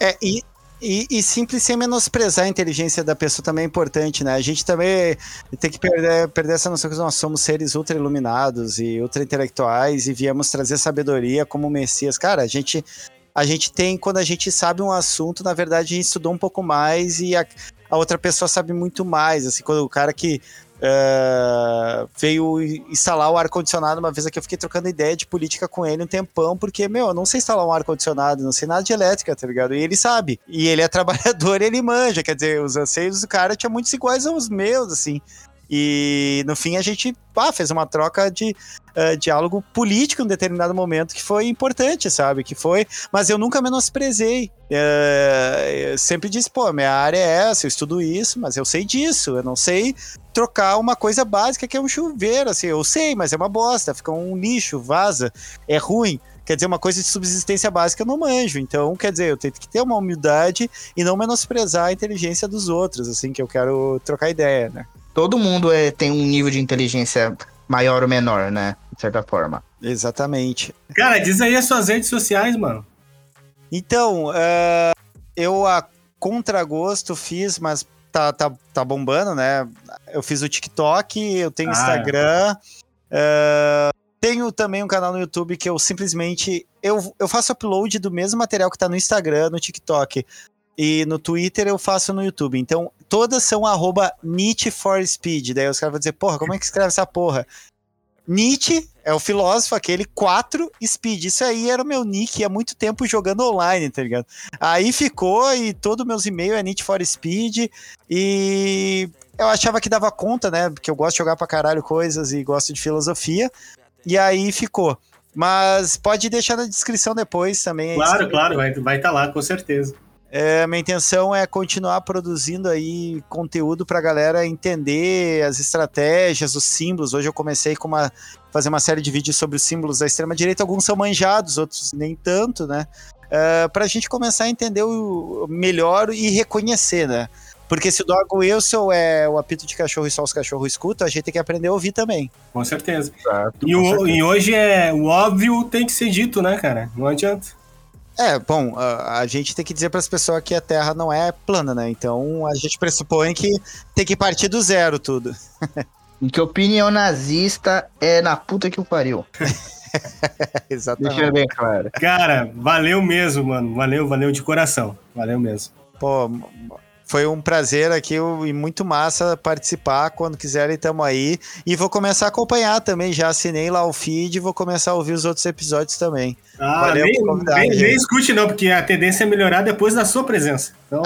É, e, e, e simples sem menosprezar a inteligência da pessoa também é importante, né? A gente também tem que perder, perder essa noção que nós somos seres ultra iluminados e ultra intelectuais e viemos trazer sabedoria como Messias. Cara, a gente, a gente tem, quando a gente sabe um assunto, na verdade a gente estudou um pouco mais e a, a outra pessoa sabe muito mais. Assim, quando o cara que eh, veio instalar o ar-condicionado uma vez aqui, eu fiquei trocando ideia de política com ele um tempão, porque, meu, eu não sei instalar um ar-condicionado, não sei nada de elétrica, tá ligado? E ele sabe. E ele é trabalhador, ele manja, quer dizer, os anseios do cara tinham muitos iguais aos meus, assim. E no fim a gente pá, fez uma troca de eh, diálogo político em determinado momento que foi importante, sabe? Que foi, mas eu nunca menosprezei. Eh, eu sempre disse, pô, minha área é essa, eu estudo isso, mas eu sei disso, eu não sei trocar uma coisa básica que é um chuveiro, assim, eu sei, mas é uma bosta, fica um lixo, vaza, é ruim. Quer dizer, uma coisa de subsistência básica eu não manjo. Então, quer dizer, eu tenho que ter uma humildade e não menosprezar a inteligência dos outros, assim, que eu quero trocar ideia, né? Todo mundo é, tem um nível de inteligência maior ou menor, né? De certa forma. Exatamente. Cara, diz aí as suas redes sociais, mano. Então, eh, eu a contragosto fiz, mas tá, tá, tá bombando, né? Eu fiz o TikTok, eu tenho Ah, Instagram, eh, tenho também um canal no YouTube que eu simplesmente eu, eu faço upload do mesmo material que tá no Instagram, no TikTok. E no Twitter eu faço no YouTube. Então, todas são arroba Need for Speed. Daí os caras vão dizer, porra, como é que escreve essa porra? NIT É o filósofo, aquele 4 Speed. Isso aí era o meu nick há muito tempo jogando online, tá ligado? Aí ficou e todo meus e-mails é Need for Speed. E eu achava que dava conta, né? Porque eu gosto de jogar pra caralho coisas e gosto de filosofia. E aí ficou. Mas pode deixar na descrição depois também. aí Claro, claro, vai estar tá lá, com certeza. É, minha intenção é continuar produzindo aí conteúdo pra galera entender as estratégias, os símbolos. Hoje eu comecei com uma fazer uma série de vídeos sobre os símbolos da extrema direita. Alguns são manjados, outros nem tanto, né? É, pra gente começar a entender o melhor e reconhecer, né? Porque se o Dog Wilson é o apito de cachorro e só os cachorros escutam, a gente tem que aprender a ouvir também. Com certeza. Exato, E, com o- certeza. e hoje é o óbvio tem que ser dito, né, cara? Não adianta. É, bom, a, a gente tem que dizer para as pessoas que a Terra não é plana, né? Então a gente pressupõe que tem que partir do zero tudo. Em que opinião nazista é na puta que o pariu. Exatamente. Deixa bem claro. Cara, valeu mesmo, mano. Valeu, valeu de coração. Valeu mesmo. Pô, foi um prazer aqui e muito massa participar. Quando quiserem, tamo aí. E vou começar a acompanhar também. Já assinei lá o feed e vou começar a ouvir os outros episódios também. Ah, Valeu nem, nem, nem escute, não, porque a tendência é melhorar depois da sua presença. Então,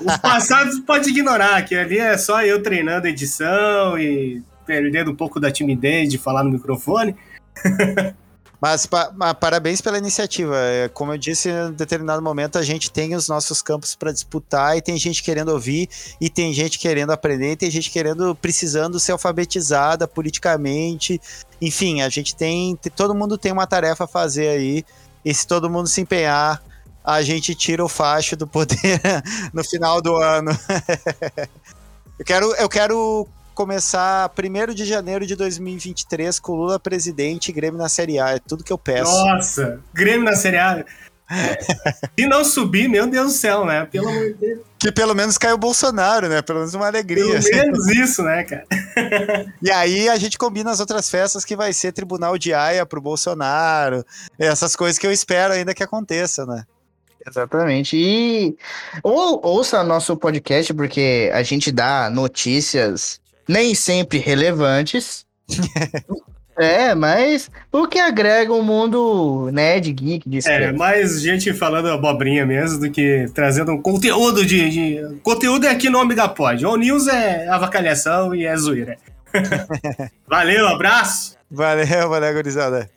os passados pode ignorar, que ali é só eu treinando edição e perdendo um pouco da timidez de falar no microfone. Mas, pa- mas parabéns pela iniciativa. É, Como eu disse, em determinado momento a gente tem os nossos campos para disputar e tem gente querendo ouvir e tem gente querendo aprender e tem gente querendo precisando ser alfabetizada politicamente. Enfim, a gente tem te- todo mundo tem uma tarefa a fazer aí e se todo mundo se empenhar, a gente tira o facho do poder no final do ano. eu quero eu quero começar 1 de janeiro de 2023 com Lula presidente e Grêmio na Série A. É tudo que eu peço. Nossa, Grêmio na Série A. Se não subir, meu Deus do céu, né? Pelo amor de Deus. Que pelo menos caiu o Bolsonaro, né? Pelo menos uma alegria. Pelo menos isso, né, cara? E aí a gente combina as outras festas que vai ser tribunal de aia pro Bolsonaro. Essas coisas que eu espero ainda que aconteça, né? Exatamente. E ou, ouça nosso podcast, porque a gente dá notícias nem sempre relevantes. é, mas o que agrega o mundo nerd, geek, de É, mais gente falando abobrinha mesmo do que trazendo um conteúdo de. de- Conteúdo é aqui no Omega Pod. O News é avacalhação e é zoeira. Valeu, abraço! Valeu, valeu, gurizada.